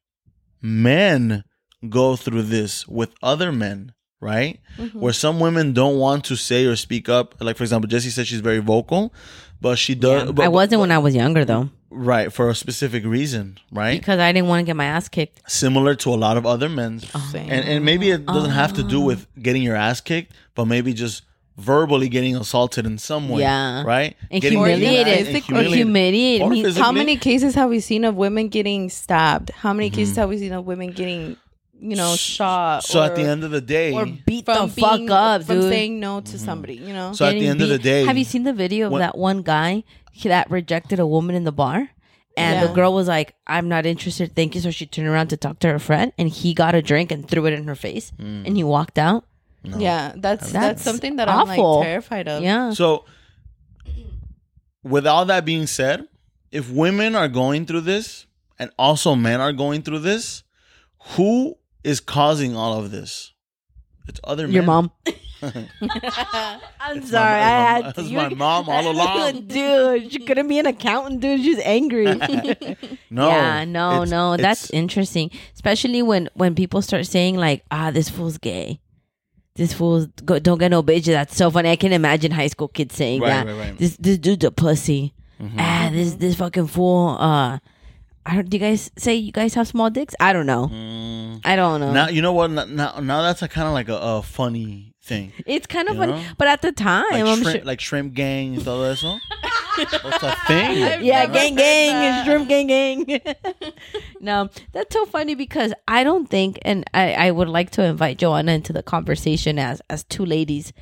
Men go through this with other men, right? Where some women don't want to say or speak up. Like for example, Jessie said she's very vocal, but she does. but- I wasn't when I was younger though, right for a specific reason, right? because I didn't want to get my ass kicked. Similar to a lot of other men, Same. and and maybe it doesn't have to Oh. do with getting your ass kicked, but maybe just verbally getting assaulted in some way, Yeah. right? And Getting humiliated. and Or humiliated. Or Me- how physically. How many cases have we seen of women getting stabbed? How many Mm-hmm. cases have we seen of women getting, you know, shot? So at the end of the day, Or beat the from fuck being- up, from dude. saying no to somebody, you know. so at the Getting end of the day, have you seen the video of What- that one guy that rejected a woman in the bar? And Yeah. the girl was like, "I'm not interested, thank you." So she turned around to talk to her friend, and he got a drink and threw it in her face, Mm. and he walked out. Yeah, that's that's, That's something that awful. I'm like terrified of. Yeah, So, with all that being said, if women are going through this and also men are going through this, who is causing all of this? It's other men. your mom. (laughs) I'm sorry, I it's my- had it's to. my (laughs) mom all along. dude. She couldn't be an accountant, dude. She's angry. (laughs) No. yeah, no, it's- no. That's interesting, especially when when people start saying like, "Ah, this fool's gay." This fool's go, don't get no bitches. That's so funny. I can imagine high school kids saying Right, that. right, right. This this dude's a pussy. Mhm. Ah, this this fucking fool. Uh, I don't. Do you guys say you guys have small dicks? I don't know. Mm. I don't know. Now you know what? Now now, that's a kind of like a, a funny thing, it's kind of funny, know? but at the time, like I'm shrimp, sure. like shrimp gang and todo eso. (laughs) That's a thing. I've yeah, gang, gang, that. shrimp, gang, gang. (laughs) no, that's so funny because I don't think, and I, I would like to invite Joanna into the conversation as as two ladies,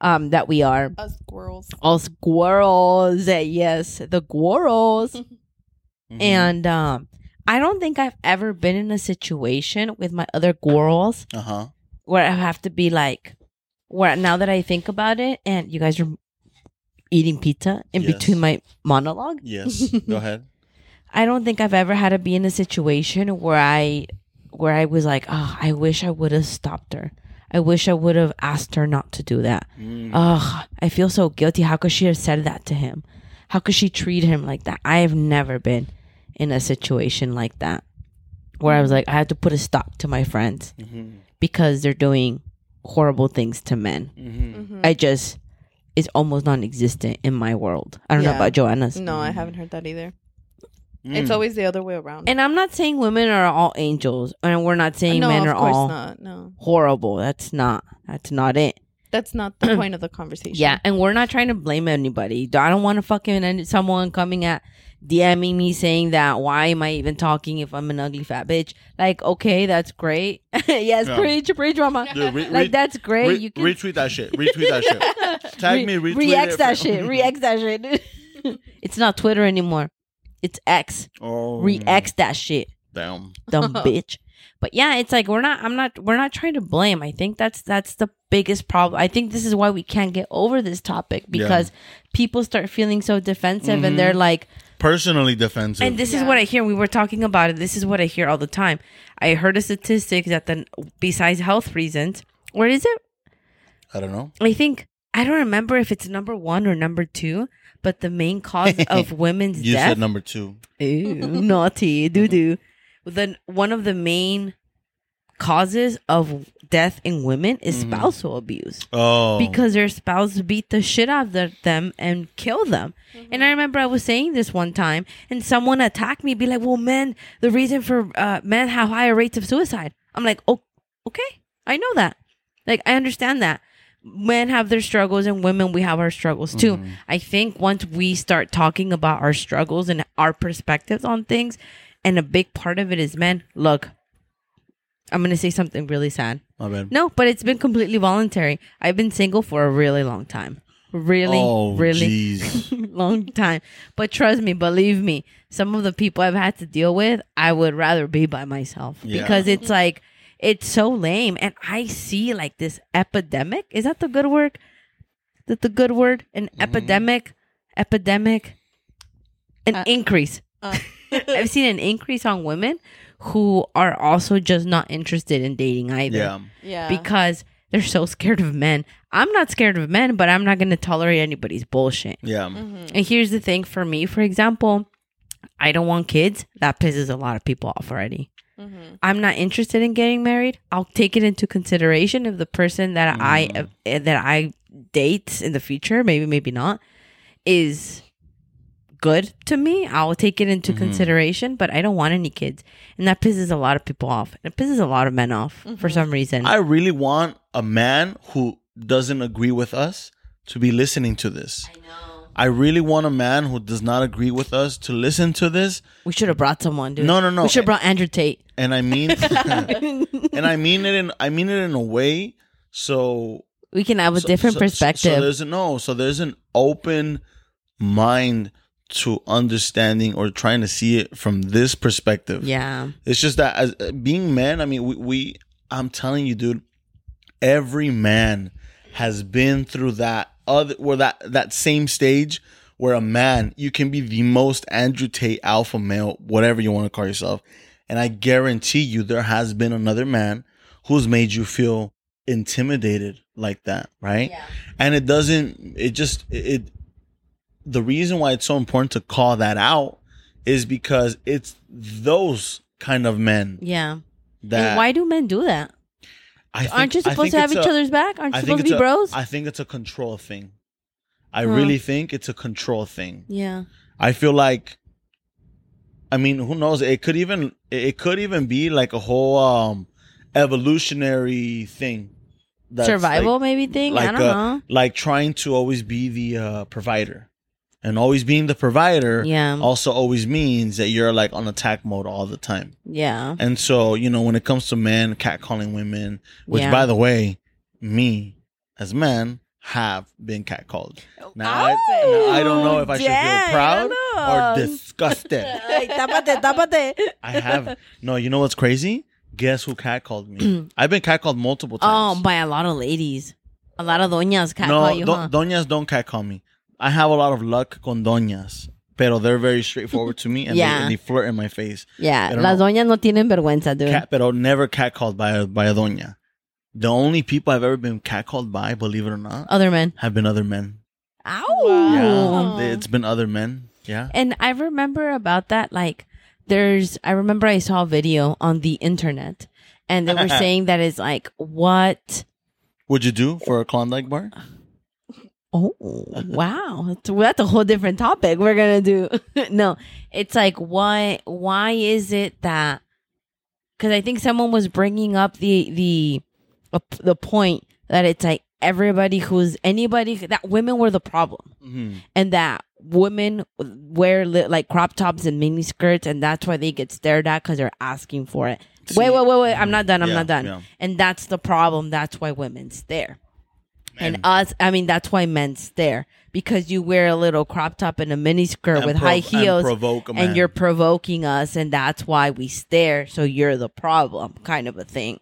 um, that we are Us squirrels. all squirrels. eh, Yes, the squirrels, (laughs) Mhm. and um, I don't think I've ever been in a situation with my other squirrels uh huh. where I have to be like, where now that I think about it, and you guys are eating pizza in Yes. between my monologue. Yes. Go ahead. (laughs) I don't think I've ever had to be in a situation where I where I was like, oh, I wish I would have stopped her. I wish I would have asked her not to do that. Mm. Ugh, I feel so guilty. How could she have said that to him? How could she treat him like that? I have never been in a situation like that where I was like, I have to put a stop to my friends Mm-hmm. because they're doing horrible things to men. Mm-hmm. I just, it's almost non existent in my world. I don't know about Joanna's. No, I haven't heard that either. Mm. It's always the other way around. And I'm not saying women are all angels, and we're not saying no, men of are all not. No, horrible. That's not. That's not it. that's not the (clears throat) point of the conversation. Yeah, and we're not trying to blame anybody. I don't want to fucking end someone coming at DMing me saying that why am I even talking if I'm an ugly fat bitch? Like, okay, that's great. (laughs) yes, Yeah. preach, preach, drama. Dude, re- like re- that's great. re- you can retweet that shit. Retweet that shit. (laughs) Tag me. Retweet Re-X it. that shit. Re-X that shit. (laughs) it's not Twitter anymore. It's X. Oh, Re-X that shit. Damn. dumb (laughs) bitch. But yeah, it's like we're not. I'm not. We're not trying to blame. I think that's that's the biggest problem. I think this is why we can't get over this topic because people start feeling so defensive and they're mm-hmm. like, Personally defensive. and this is what I hear. We were talking about it. This is what I hear all the time. I heard a statistic that then, besides health reasons, where is it? I don't know. I think I don't remember if it's number one or number two, but the main cause (laughs) of women's You death said number two. Ew, naughty, (laughs) doo doo. Then one of the main causes of death in women is spousal abuse Oh, because their spouse beat the shit out of the- them and kill them. And I remember I was saying this one time, and someone attacked me, be like, "Well, men, the reason for uh, men have higher rates of suicide." I'm like, "Oh, okay, I know that. Like, I understand that." Men have their struggles and women we have our struggles too. Mm-hmm. I think once we start talking about our struggles and our perspectives on things, and a big part of it is men, look, I'm going to say something really sad. my bad. No, but it's been completely voluntary. I've been single for a really long time. Really, oh, really (laughs) long time. But trust me, believe me, some of the people I've had to deal with, I would rather be by myself Yeah. because it's like it's so lame and I see like this epidemic. Is that the good word? Is that the good word? An Mm-hmm. epidemic, epidemic, an Uh, increase. uh. (laughs) I've seen an increase on women who are also just not interested in dating either yeah. yeah. because they're so scared of men. I'm not scared of men, but I'm not going to tolerate anybody's bullshit. Yeah. Mm-hmm. And here's the thing for me, for example, I don't want kids. That pisses a lot of people off already. Mm-hmm. I'm not interested in getting married. I'll take it into consideration if the person that I uh, that I date in the future, maybe maybe not, is good to me. I'll take it into consideration, but I don't want any kids, and that pisses a lot of people off. It pisses a lot of men off for some reason. I really want a man who doesn't agree with us to be listening to this. I know. I really want a man who does not agree with us to listen to this. we should have brought someone, dude. No, no, no. We should have brought Andrew Tate. And I mean (laughs) (laughs) and I mean it in I mean it in a way so We can have a so- different so- perspective. So there's a, no, so there's an open mind to understanding or trying to see it from this perspective. yeah. It's just that as being men, I mean, we, we I'm telling you, dude, every man has been through that other where that that same stage where a man you can be the most Andrew Tate alpha male, whatever you want to call yourself, and I guarantee you there has been another man who's made you feel intimidated like that, right? Yeah. And it doesn't. It just it. the reason why it's so important to call that out is because it's those kind of men Yeah. that and why do men do that? Think, Aren't you supposed to have each a- other's back? Aren't you supposed to be a- bros? I think it's a control thing. I Huh. really think it's a control thing. yeah. I feel like I mean, who knows? It could even it could even be like a whole um evolutionary thing. Survival like, maybe thing? I don't uh, know. like trying to always be the uh provider. And always being the provider Yeah. also always means that you're like on attack mode all the time. Yeah. And so, you know, when it comes to men catcalling women, which Yeah. by the way, me as man have been catcalled. Now, I, now I don't know if I should oh, dang, feel proud or disgusted. (laughs) Ay, tápate, tápate. I have no. You know what's crazy? Guess who catcalled me? (clears throat) I've been catcalled multiple times. Oh, times. by a lot of ladies. A lot of doñas cat no, you, do- huh? doñas don't catcall me. I have a lot of luck con doñas, pero they're very straightforward to me and, Yeah. they, and they (laughs) flirt in my face. yeah, las know. doñas no tienen vergüenza, dude. Cat, pero never catcalled by a by a doña. the only people I've ever been catcalled by, believe it or not, Other men. have been other men. Ow. Yeah, it's been other men. Yeah. And I remember about that, like, there's, I remember I saw a video on the internet and they were (laughs) saying that it's like, what? What'd you do for a Klondike bar? Oh, wow. That's, a whole different topic we're going to do. (laughs) no, it's like, why, why is it that, cause I think someone was bringing up the, the, uh, the point that it's like everybody who's anybody that women were the problem. Mm-hmm. and that women wear li- like crop tops and mini skirts, and that's why they get stared at because they're asking for it. wait, wait, wait, wait! I'm not done. I'm Yeah, not done. yeah. And that's the problem. That's why women stare. And And- us, I mean, that's why men stare because you wear a little crop top and a mini skirt And with prov- high and heels, provoke a and you're provoking us, and that's why we stare. So you're the problem, kind of a thing.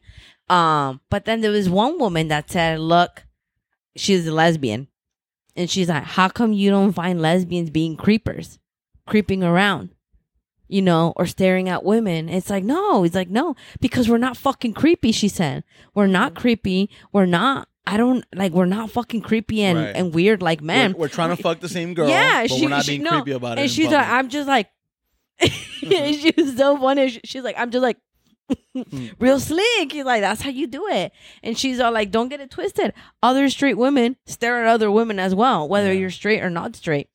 Um, but then there was one woman that said, "Look, she's a lesbian." And she's like, How come you don't find lesbians being creepers, creeping around, you know, or staring at women? It's like, No, it's like, No, because we're not fucking creepy, she said. We're not creepy. We're not, I don't, like, we're not fucking creepy and, Right. and weird like men. We're, we're trying to fuck the same girl. yeah, she, we're not she, being no. creepy about it. And she's uh, public. like, I'm just like, (laughs) mm-hmm. she was so funny. She's like, I'm just like, hmm. (laughs) real slick. He's like, that's how you do it. And she's all like, don't get it twisted. Other straight women stare at other women as well, whether Yeah. you're straight or not straight.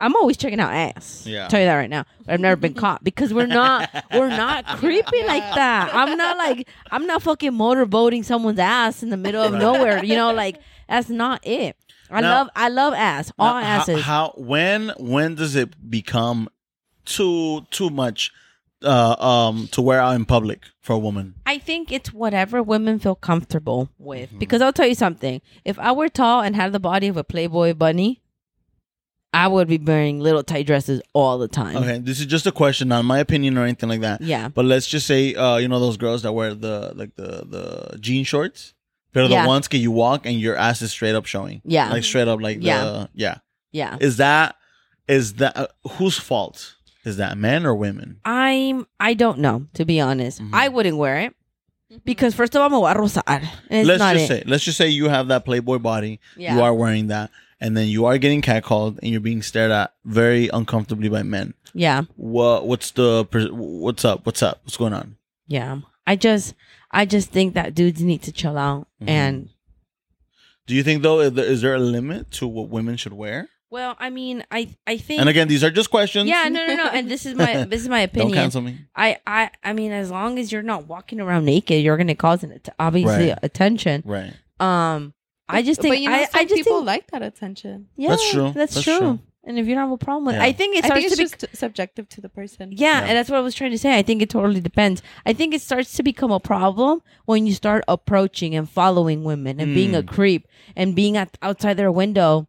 I'm always checking out ass. Yeah. Tell you that right now. But I've never been caught because we're not we're not (laughs) creepy like that. I'm not like I'm not fucking motorboating someone's ass in the middle of Right. nowhere. You know, like that's not it. I Now- love I love ass. All Now, how- asses. How, when when does it become too too much uh um to wear out in public for a woman? I think it's whatever women feel comfortable with. Mm-hmm. Because I'll tell you something. If I were tall and had the body of a Playboy bunny, I would be wearing little tight dresses all the time. Okay, this is just a question, not my opinion or anything like that. Yeah. But let's just say, uh, you know, those girls that wear the like the the jean shorts, but Yeah. the ones that you walk and your ass is straight up showing. Yeah. like straight up, like Yeah. the yeah. Yeah. Is that is that uh, whose fault? Is that men or women? I'm I don't know, to be honest. Mhm. I wouldn't wear it. Because first of all, I'm a. And it's let's not just it. say, let's just say you have that Playboy body. Yeah. You are wearing that, and then you are getting catcalled, and you're being stared at very uncomfortably by men. Yeah. What what's the what's up? What's up? What's going on? Yeah. I just I just think that dudes need to chill out Mhm. and Do you think though is there a limit to what women should wear? well, I mean, I I think And again, these are just questions. Yeah, no, no, no. And this is my this is my (laughs) opinion. Don't cancel me. I, I, I mean, as long as you're not walking around naked, you're gonna cause an obviously Right. attention. Right. Um, I just think but you know, I, some I just people think, like that attention. yeah, That's true. That's, That's true. true. And if you don't have a problem with, it, Yeah. I think it I starts think it's to be. just subjective to the person. yeah, Yeah. and that's what I was trying to say. I think it totally depends. I think it starts to become a problem when you start approaching and following women and being a Mm. creep and being at outside their window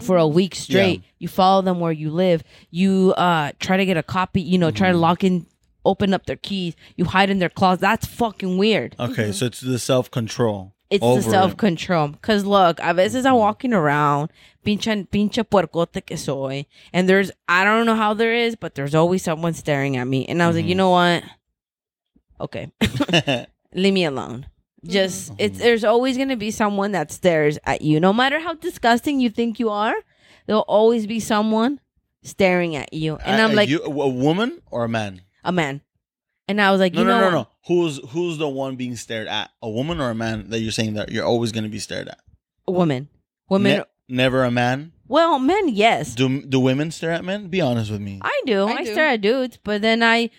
for a week straight. You follow them where you live. You uh try to get a copy. You know, try to Mm-hmm. lock in, open up their keys. You hide in their closet. That's fucking weird. Okay, so it's the self control. It's over the self control. Cause look, a veces I'm walking around, pinche pinche puercote que soy, and there's I don't know how there is, but there's always someone staring at me, and I was like, Mhm. you know what? Okay, (laughs) leave me alone. Just it's there's always gonna be someone that stares at you, no matter how disgusting you think you are. There'll always be someone staring at you, and I'm Uh, like you, a woman or a man? a man, and I was like, No, you no, know, no, what? no. Who's who's the one being stared at? A woman or a man that you're saying that you're always going to be stared at? women, women. Ne- never a man. well, men, yes, Do do women stare at men? Be honest with me. I do. I, I do. stare at dudes, but then I,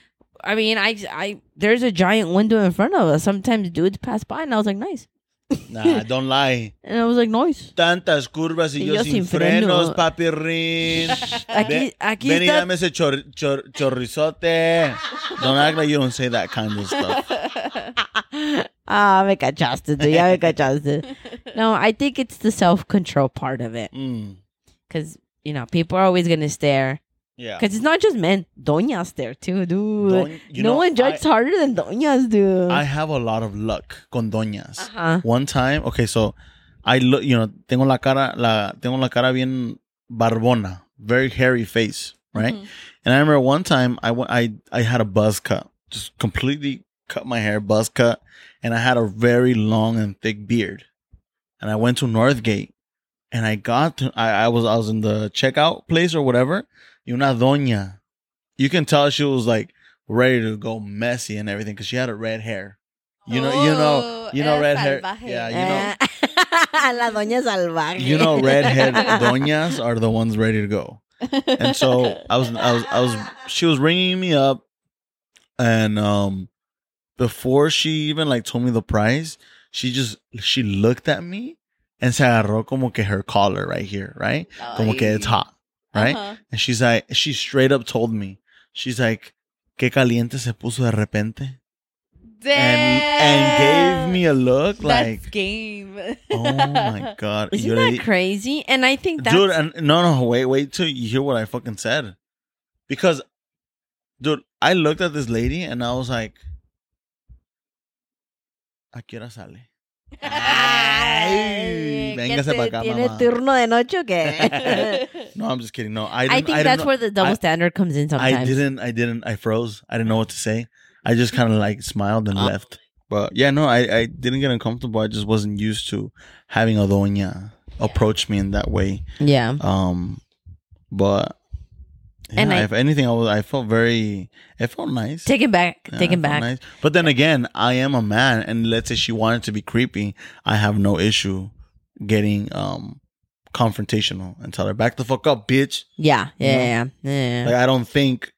I mean, I, I, there's a giant window in front of us. Sometimes dudes pass by, and I was like, nice, Nah, (laughs) don't lie. and I was like, nice. Tantas curvas y Y yo, yo sin sin freno. frenos, papirrín. (laughs) Aquí, aquí Ven y está. dame ese chor, chor, chorrizote. Don't act like you don't say that kind of stuff. (laughs) ah, me cachaste, tú, ya me cachaste. no, I think it's the self control part of it, Mm, because you know people are always gonna stare. Yeah. Because it's not just men, doñas there too, dude. Doñ- no know, one judges I- harder than doñas, dude. I have a lot of luck con doñas. uh-huh. One time, okay, so I look, you know, tengo la cara, la, tengo la cara bien barbona, very hairy face, right? Mhm. And I remember one time I went, I, I had a buzz cut, just completely cut my hair, buzz cut, and I had a very long and thick beard. And I went to Northgate, and I got to, I, I was I was in the checkout place or whatever. Y una doña, you can tell she was like ready to go messy and everything because she had a red hair. You know, you know, Oh, you know, eh, red hair. Yeah, you know, (laughs) La doña salvaje. you know, redhead (laughs) doñas are the ones ready to go. And so I was, I was, I was. She was ringing me up, and um, before she even like told me the price, she just she looked at me and se agarró como que her collar right here, right? Como que it's hot, right? Uh-huh. And she's like, she straight up told me, she's like, "Qué caliente se puso de repente," and and gave me a look That's like, game. "Oh my (laughs) god!" Isn't Yo le that crazy? And I think that's dude and no no wait wait till you hear what i fucking said because dude i looked at this lady and i was like a qué hora sale Ay, véngase te- pa' acá, ¿Tiene mamá. turno de noche o qué? (laughs) no i'm just kidding no i I didn't, think didn't that's where the double I- standard comes in sometimes. i didn't i didn't i froze i didn't know what to say i just kind of like smiled and Oh. left but yeah no i i didn't get uncomfortable i just wasn't used to having a doña approach me in that way Yeah. Um, but yeah, And I- if anything, I was I felt very. It felt nice. Take it back. Yeah, Take it it back. nice. But then again, I am a man, and let's say she wanted to be creepy, I have no issue getting um confrontational and tell her back the fuck up, bitch. Yeah. Yeah. You know? Yeah. yeah. Like I don't think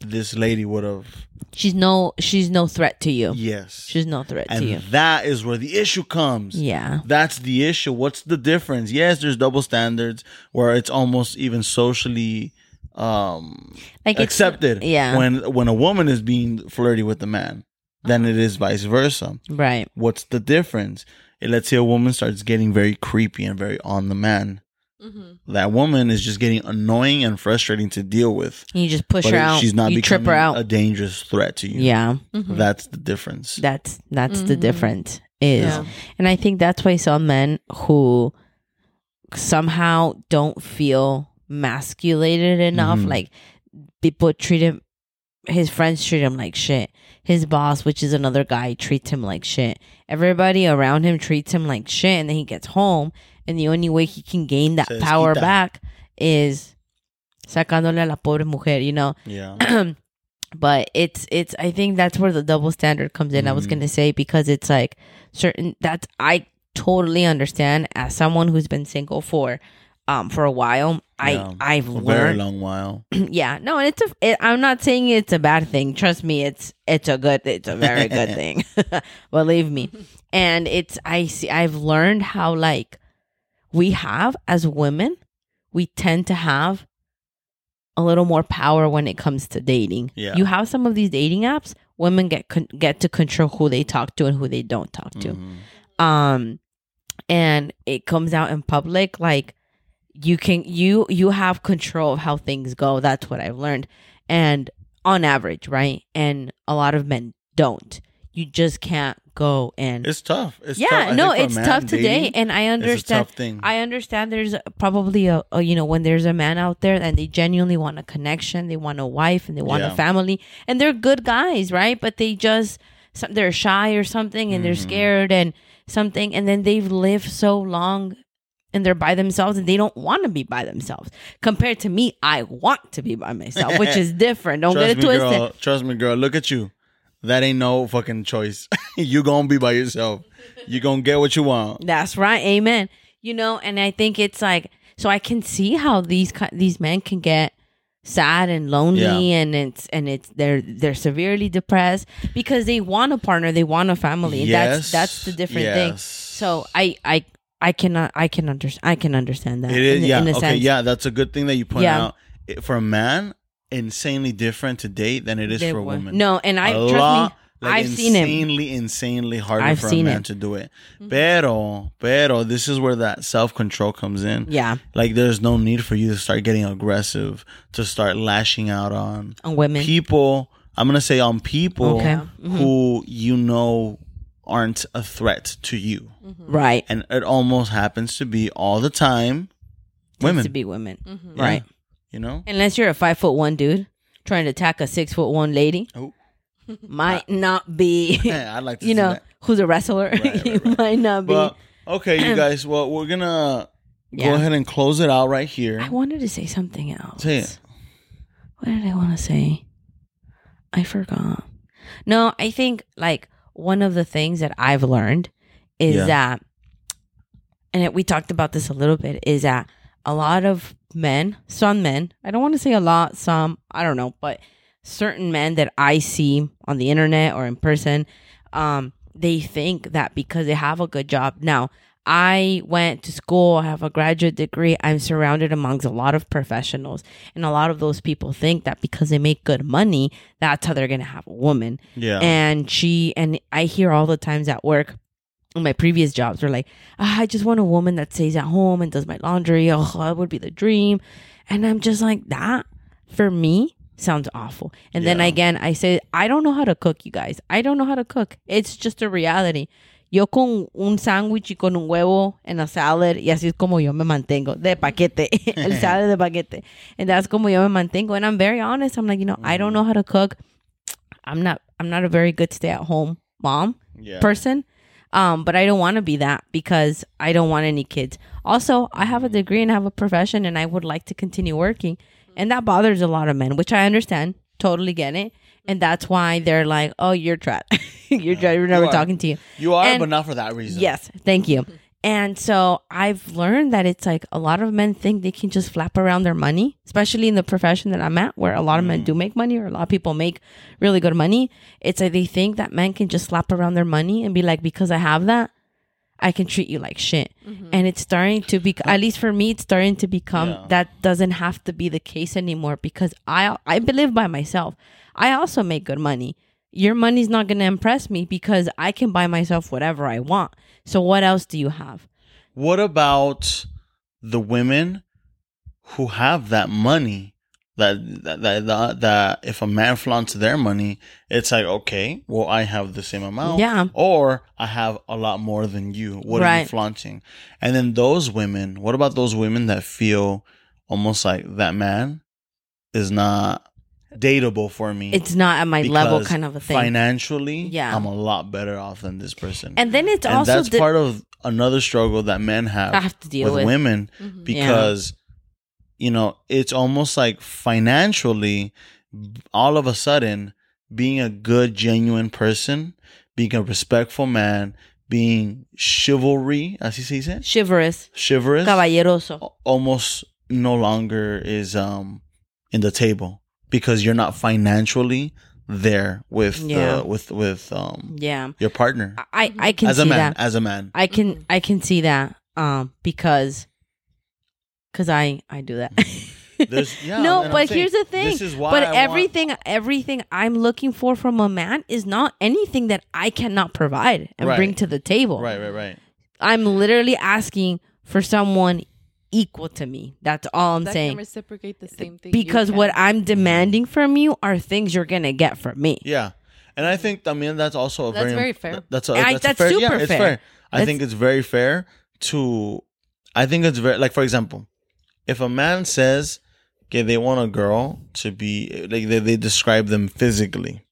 this lady would have. she's no. She's no threat to you. Yes, She's no threat to and you. that is where the issue comes. Yeah. That's the issue. What's the difference? Yes, there's double standards where it's almost even socially um Like it's- accepted yeah. when when a woman is being flirty with a man than it is vice versa. Right. What's the difference? it, Let's say a woman starts getting very creepy and very on the man. Mm-hmm. That woman is just getting annoying and frustrating to deal with. You just push But her out. she's not you trip becoming her out. a dangerous threat to you. yeah. That's the difference. That's that's the Mhm. difference is, Yeah. and I think that's why some men who somehow don't feel masculated enough, Mhm. like people treat him, his friends treat him like shit. His boss, which is another guy, treats him like shit. Everybody around him treats him like shit, and then he gets home, and the only way he can gain that power back is sacándole a la pobre mujer, you know yeah. (clears throat) but it's it's i think that's where the double standard comes in i was Mhm. gonna say because it's like certain that's i totally understand as someone who's been single for um for a while Yeah. i i've a very learned long while. (clears throat) yeah no and it's a it, i'm not saying it's a bad thing trust me it's it's a good it's a very good (laughs) thing (laughs) believe me and it's i see i've learned how like we have as women we tend to have a little more power when it comes to dating Yeah. you have some of these dating apps women get con- get to control who they talk to and who they don't talk to Mhm. um and it comes out in public like you can you you have control of how things go that's what i've learned and on average right and a lot of men don't you just can't go and It's tough. It's yeah tough. No think for a it's tough today dating, and i understand tough thing. I understand there's probably a, a you know when there's a man out there and they genuinely want a connection, they want a wife and they want Yeah. a family, and they're good guys, right? But they just some, they're shy or something, and they're Mhm. scared and something, and then they've lived so long and they're by themselves and they don't want to be by themselves. Compared to me, I want to be by myself, which is (laughs) different. Don't get it twisted. girl. Trust me, girl. Look at you. That ain't no fucking choice. (laughs) you gonna be by yourself. You gonna get what you want. That's right. Amen. You know, and I think it's like so I can see how these these men can get sad and lonely Yeah. and it's and it's they're they're severely depressed because they want a partner, they want a family. and That's that's the different thing. So I I I cannot I can understand I can understand that. It is, in, yeah. in okay, sense. yeah. That's a good thing that you point Yeah. out. It, for a man, insanely different to date than it is They for a woman. No, and I a trust lot, me. like I've seen him. insanely, insanely harder I've for a man it. to do it. Mm-hmm. Pero, pero, this is where that self control comes in. Yeah, Like, there's no need for you to start getting aggressive, to start lashing out on on women. people. I'm gonna say on people Okay. who mm-hmm. you know aren't a threat to you, mm-hmm. right. and it almost happens to be all the time women. to be women. Mm-hmm. Yeah. Right. You know. Unless you're a five foot one dude trying to attack a six foot one lady. Oh. (laughs) might not be, (laughs) Yeah, I'd like to you see know, that. who's a wrestler. right, you (laughs) right. might not be. But okay, you (clears throat) guys. Well, we're gonna go ahead and close it out right here. I wanted to say something else. Say it. What did I want to say? I forgot. No, I think like one of the things that I've learned is Yeah. that, and it, we talked about this a little bit, is that a lot of men, some men, I don't want to say a lot, some, I don't know, but certain men that I see on the internet or in person, um, they think that because they have a good job. Now, I went to school, I have a graduate degree, I'm surrounded amongst a lot of professionals. And a lot of those people think that because they make good money, that's how they're going to have a woman. Yeah. And she, and I hear all the times at work, in my previous jobs, they're like, ah, I just want a woman that stays at home and does my laundry. Oh, that would be the dream. And I'm just like, that for me sounds awful. And then again, I say, I don't know how to cook, you guys. I don't know how to cook. It's just a reality. Yo con un sándwich y con un huevo en a salad, y así es como yo me mantengo, de paquete, (laughs) el salad de paquete. And that's como yo me mantengo. And I'm very honest. I'm like, you know, I don't know how to cook. I'm not, I'm not a very good stay at home mom yeah. person. Um, but I don't want to be that because I don't want any kids. Also, I have a degree and I have a profession and I would like to continue working. And that bothers a lot of men, which I understand. Totally get it. And that's why they're like, oh, you're trapped. (laughs) you're trapped. We're never are. talking to you. you are, and- but not for that reason. Yes, thank you. (laughs) And so I've learned that it's like a lot of men think they can just flap around their money, especially in the profession that I'm at, where a lot of men mm. do make money or a lot of people make really good money. It's like they think that men can just slap around their money and be like, because I have that, I can treat you like shit. Mm-hmm. And it's starting to be, at least for me, it's starting to become Yeah. that doesn't have to be the case anymore because I I believe by myself. I also make good money. Your money's not going to impress me because I can buy myself whatever I want. So what else do you have? What about the women who have that money? That, that that that that if a man flaunts their money, it's like okay, well I have the same amount, Yeah. or I have a lot more than you. What are you flaunting? And then those women, what about those women that feel almost like that man is not dateable for me? It's not at my level kind of a thing. Financially, Yeah. I'm a lot better off than this person. and then it's and also that's di- part of another struggle that men have, I have to deal with, with. women Mhm. because you know it's almost like financially all of a sudden being a good genuine person being a respectful man being chivalry as he says it chivalrous, chivalrous caballeroso. almost no longer is um in the table because you're not financially there with Yeah. the with with um Yeah. your partner I I can as a man that. as a man I can I can see that um because cuz I I do that. (laughs) Yeah, no, but saying, here's the thing. This is why but I want- everything everything I'm looking for from a man is not anything that I cannot provide and Right. bring to the table. right, right, right. I'm literally asking for someone equal to me. That's all I'm that saying. can reciprocate the same thing. Because what I'm demanding from you are things you're gonna get from me. Yeah, and I think I mean that's also a That's very very fair. That's a, I- that's, a that's fair, super yeah, it's fair. fair. I That's- think it's very fair to. I think it's very like for example, if a man says, "Okay, they want a girl to be like they, they describe them physically.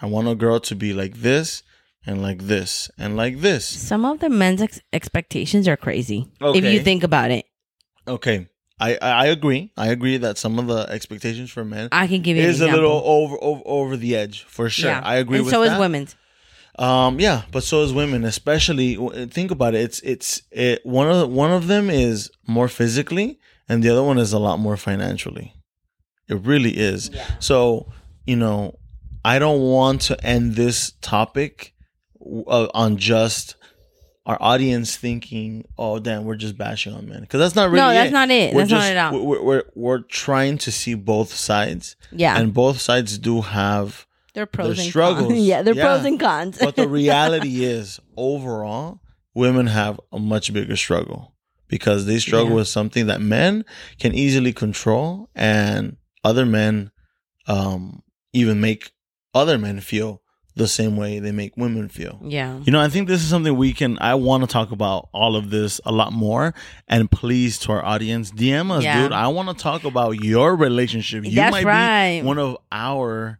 I want a girl to be like this and like this and like this." Some of the men's ex- expectations are crazy. If Okay. you think about it, Okay, I I agree. I agree that some of the expectations for men I can give you is a little over, over over the edge for sure. Yeah. I agree and with so that. is women's. Um, yeah, but so is women, especially. Think about it. It's it's it, one of the, one of them is more physically, and the other one is a lot more financially. It really is. So you know, I don't want to end this topic uh, on just our audience thinking, "Oh, damn, we're just bashing on men," because that's not really. no, that's it. not it. We're That's just, not it at all. We're, we're we're trying to see both sides, Yeah, and both sides do have There are pros their and struggles. cons. (laughs) yeah, they're Yeah. pros and cons. but the (laughs) reality is overall women have a much bigger struggle because they struggle Yeah. with something that men can easily control and other men um even make other men feel the same way they make women feel yeah, you know i think this is something we can i want to talk about all of this a lot more and please to our audience dm us Yeah. dude i want to talk about your relationship you That's might right. be one of our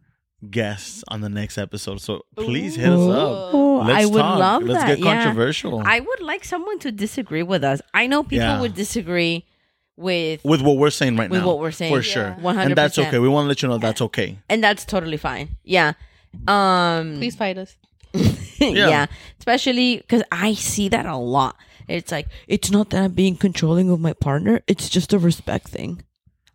guests on the next episode. So please hit us up. Let's I would talk. love Let's that. get yeah. controversial I would like someone to disagree with us. I know people Yeah. would disagree with, with what we're saying right With now. With what we're saying. for Yeah. sure, 100%. and that's okay. We want to let you know that's okay. and that's totally fine. Yeah. Um Please fight us. (laughs) yeah. Especially because I see that a lot. It's like, it's not that I'm being controlling of my partner, it's just a respect thing.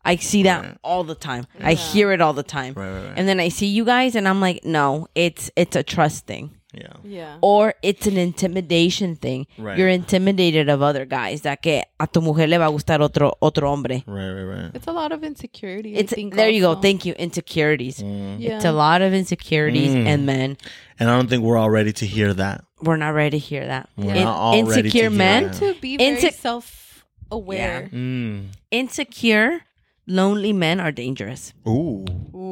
I see that Right. all the time. I hear it all the time. Right, right, right. And then I see you guys and I'm like, no, it's it's a trust thing. Yeah, Yeah. Or it's an intimidation thing. Right. You're intimidated of other guys that que a tu mujer le va a gustar otro otro hombre. right, right, right. It's a lot of insecurity. I It's think there you go. Thank you. Insecurities. Mm. Yeah. It's a lot of insecurities Mm. and men. And I don't think we're all ready to hear that. We're not ready to hear that. We're In- not all ready to insecure hear men that. to be very Inse- self-aware. Mm. insecure, lonely men are dangerous. Ooh.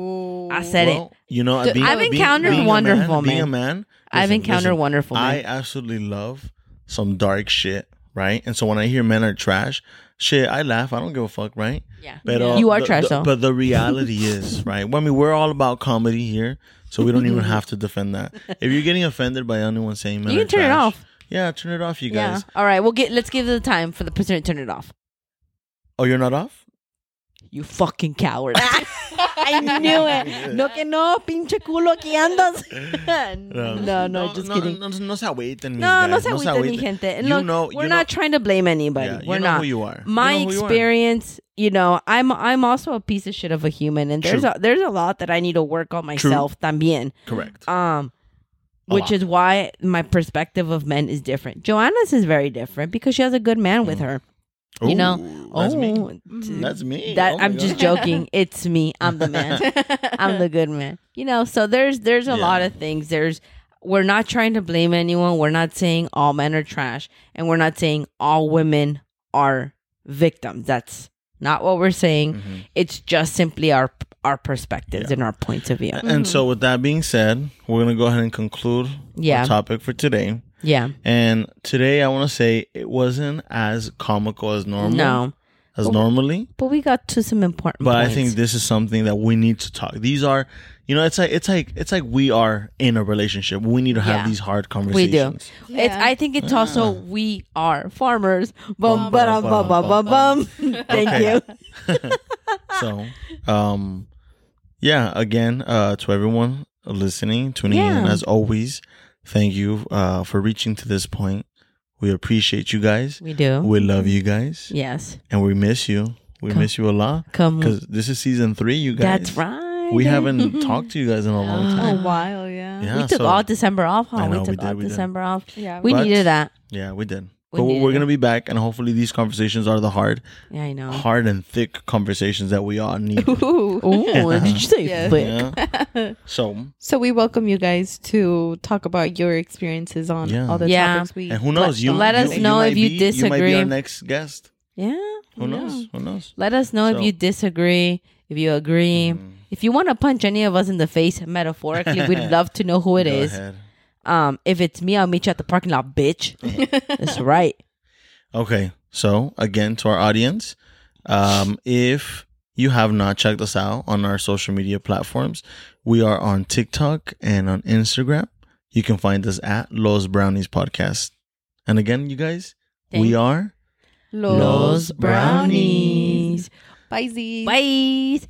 Ooh. I said Well, you know, being, I've encountered being a wonderful man, Being a men. man, I've encountered listen, wonderful I absolutely love some dark shit, right? And so when I hear men are trash, shit, I laugh. I don't give a fuck, right? yeah. But uh, You are the- trash, the- though. But the reality is, (laughs) right? Well, I mean, we're all about comedy here, so we don't even (laughs) have to defend that. If you're getting offended by anyone saying men You are can turn it off. Yeah, turn it off, you Yeah. guys. All right. We'll get. Let's give it the time for the person to turn it off. Oh, you're not off? You fucking coward. (laughs) I knew it. (laughs) No que no, pinche culo aquí andas. (laughs) no, no, just no, kidding. No, no, se agüiten, mis No, no se agüiten, mi agüiten. gente. You Look, know, we're you not know- trying to blame anybody. Yeah, we're know not. who you are. You My know who you are. experience, you know, I'm I'm also a piece of shit of a human, and there's True. a there's a lot that I need to work on myself también. Correct. Um, A which lot. is why my perspective of men is different. Joanna's is very different because she has a good man with her. You know, Ooh, that's me. oh, That's me. that Oh I'm just joking. (laughs) It's me. I'm the man. (laughs) I'm the good man. You know, so there's there's a Yeah. lot of things. There's we're not trying to blame anyone. We're not saying all men are trash, and we're not saying all women are victims. That's not what we're saying. Mhm. It's just simply our our perspectives Yeah. and our points of view. And so, with that being said, we're gonna go ahead and conclude Yeah. our topic for today. Yeah. And today, I want to say it wasn't as comical as normal. No. as normally. But we got to some important But I think this is something that we need to talk. These are, you know, it's like it's like it's like we are in a relationship. We need to have Yeah. these hard conversations. We do. conversations. It's, I think it's also we are farmers. Bum, bum, bum, bum, bum, bum. (laughs) Thank you. (laughs) so, um, yeah. Again, uh, to everyone listening, tuning in, as always, thank you uh, for reaching to this point. We appreciate you guys. We do. We love you guys, yes. and we miss you. We Come- miss you a lot Come. because this is season three. You guys, That's right. We haven't (laughs) talked to you guys in a long time. a time. while, yeah. Yeah, we took so- all December off, huh? I know, we we took did, all we did. December off. Yeah. We But- needed that. Yeah, we did. We but we're gonna be back, and hopefully these conversations are the hard, Yeah, I know. hard and thick conversations that we all need. (laughs) Ooh. Oh, did you say Yeah. thick? Yeah. (laughs) So, So we welcome you guys to talk about your experiences on Yeah. all the Yeah. topics we. and who knows? You let us know might if you be- You might be disagree. our next guest. Yeah. Who knows? Who knows? Let us know So- if you disagree, if you agree. Mm. If you want to punch any of us in the face, metaphorically, we'd (laughs) love to know who it Go is. ahead. Um, if it's me, I'll meet you at the parking lot, bitch. (laughs) That's right. Okay. So again, to our audience, um, if you have not checked us out on our social media platforms, we are on TikTok and on Instagram. You can find us at Los Brownies Podcast. And again, you guys, we are Los Brownies. Bye, Z. Bye.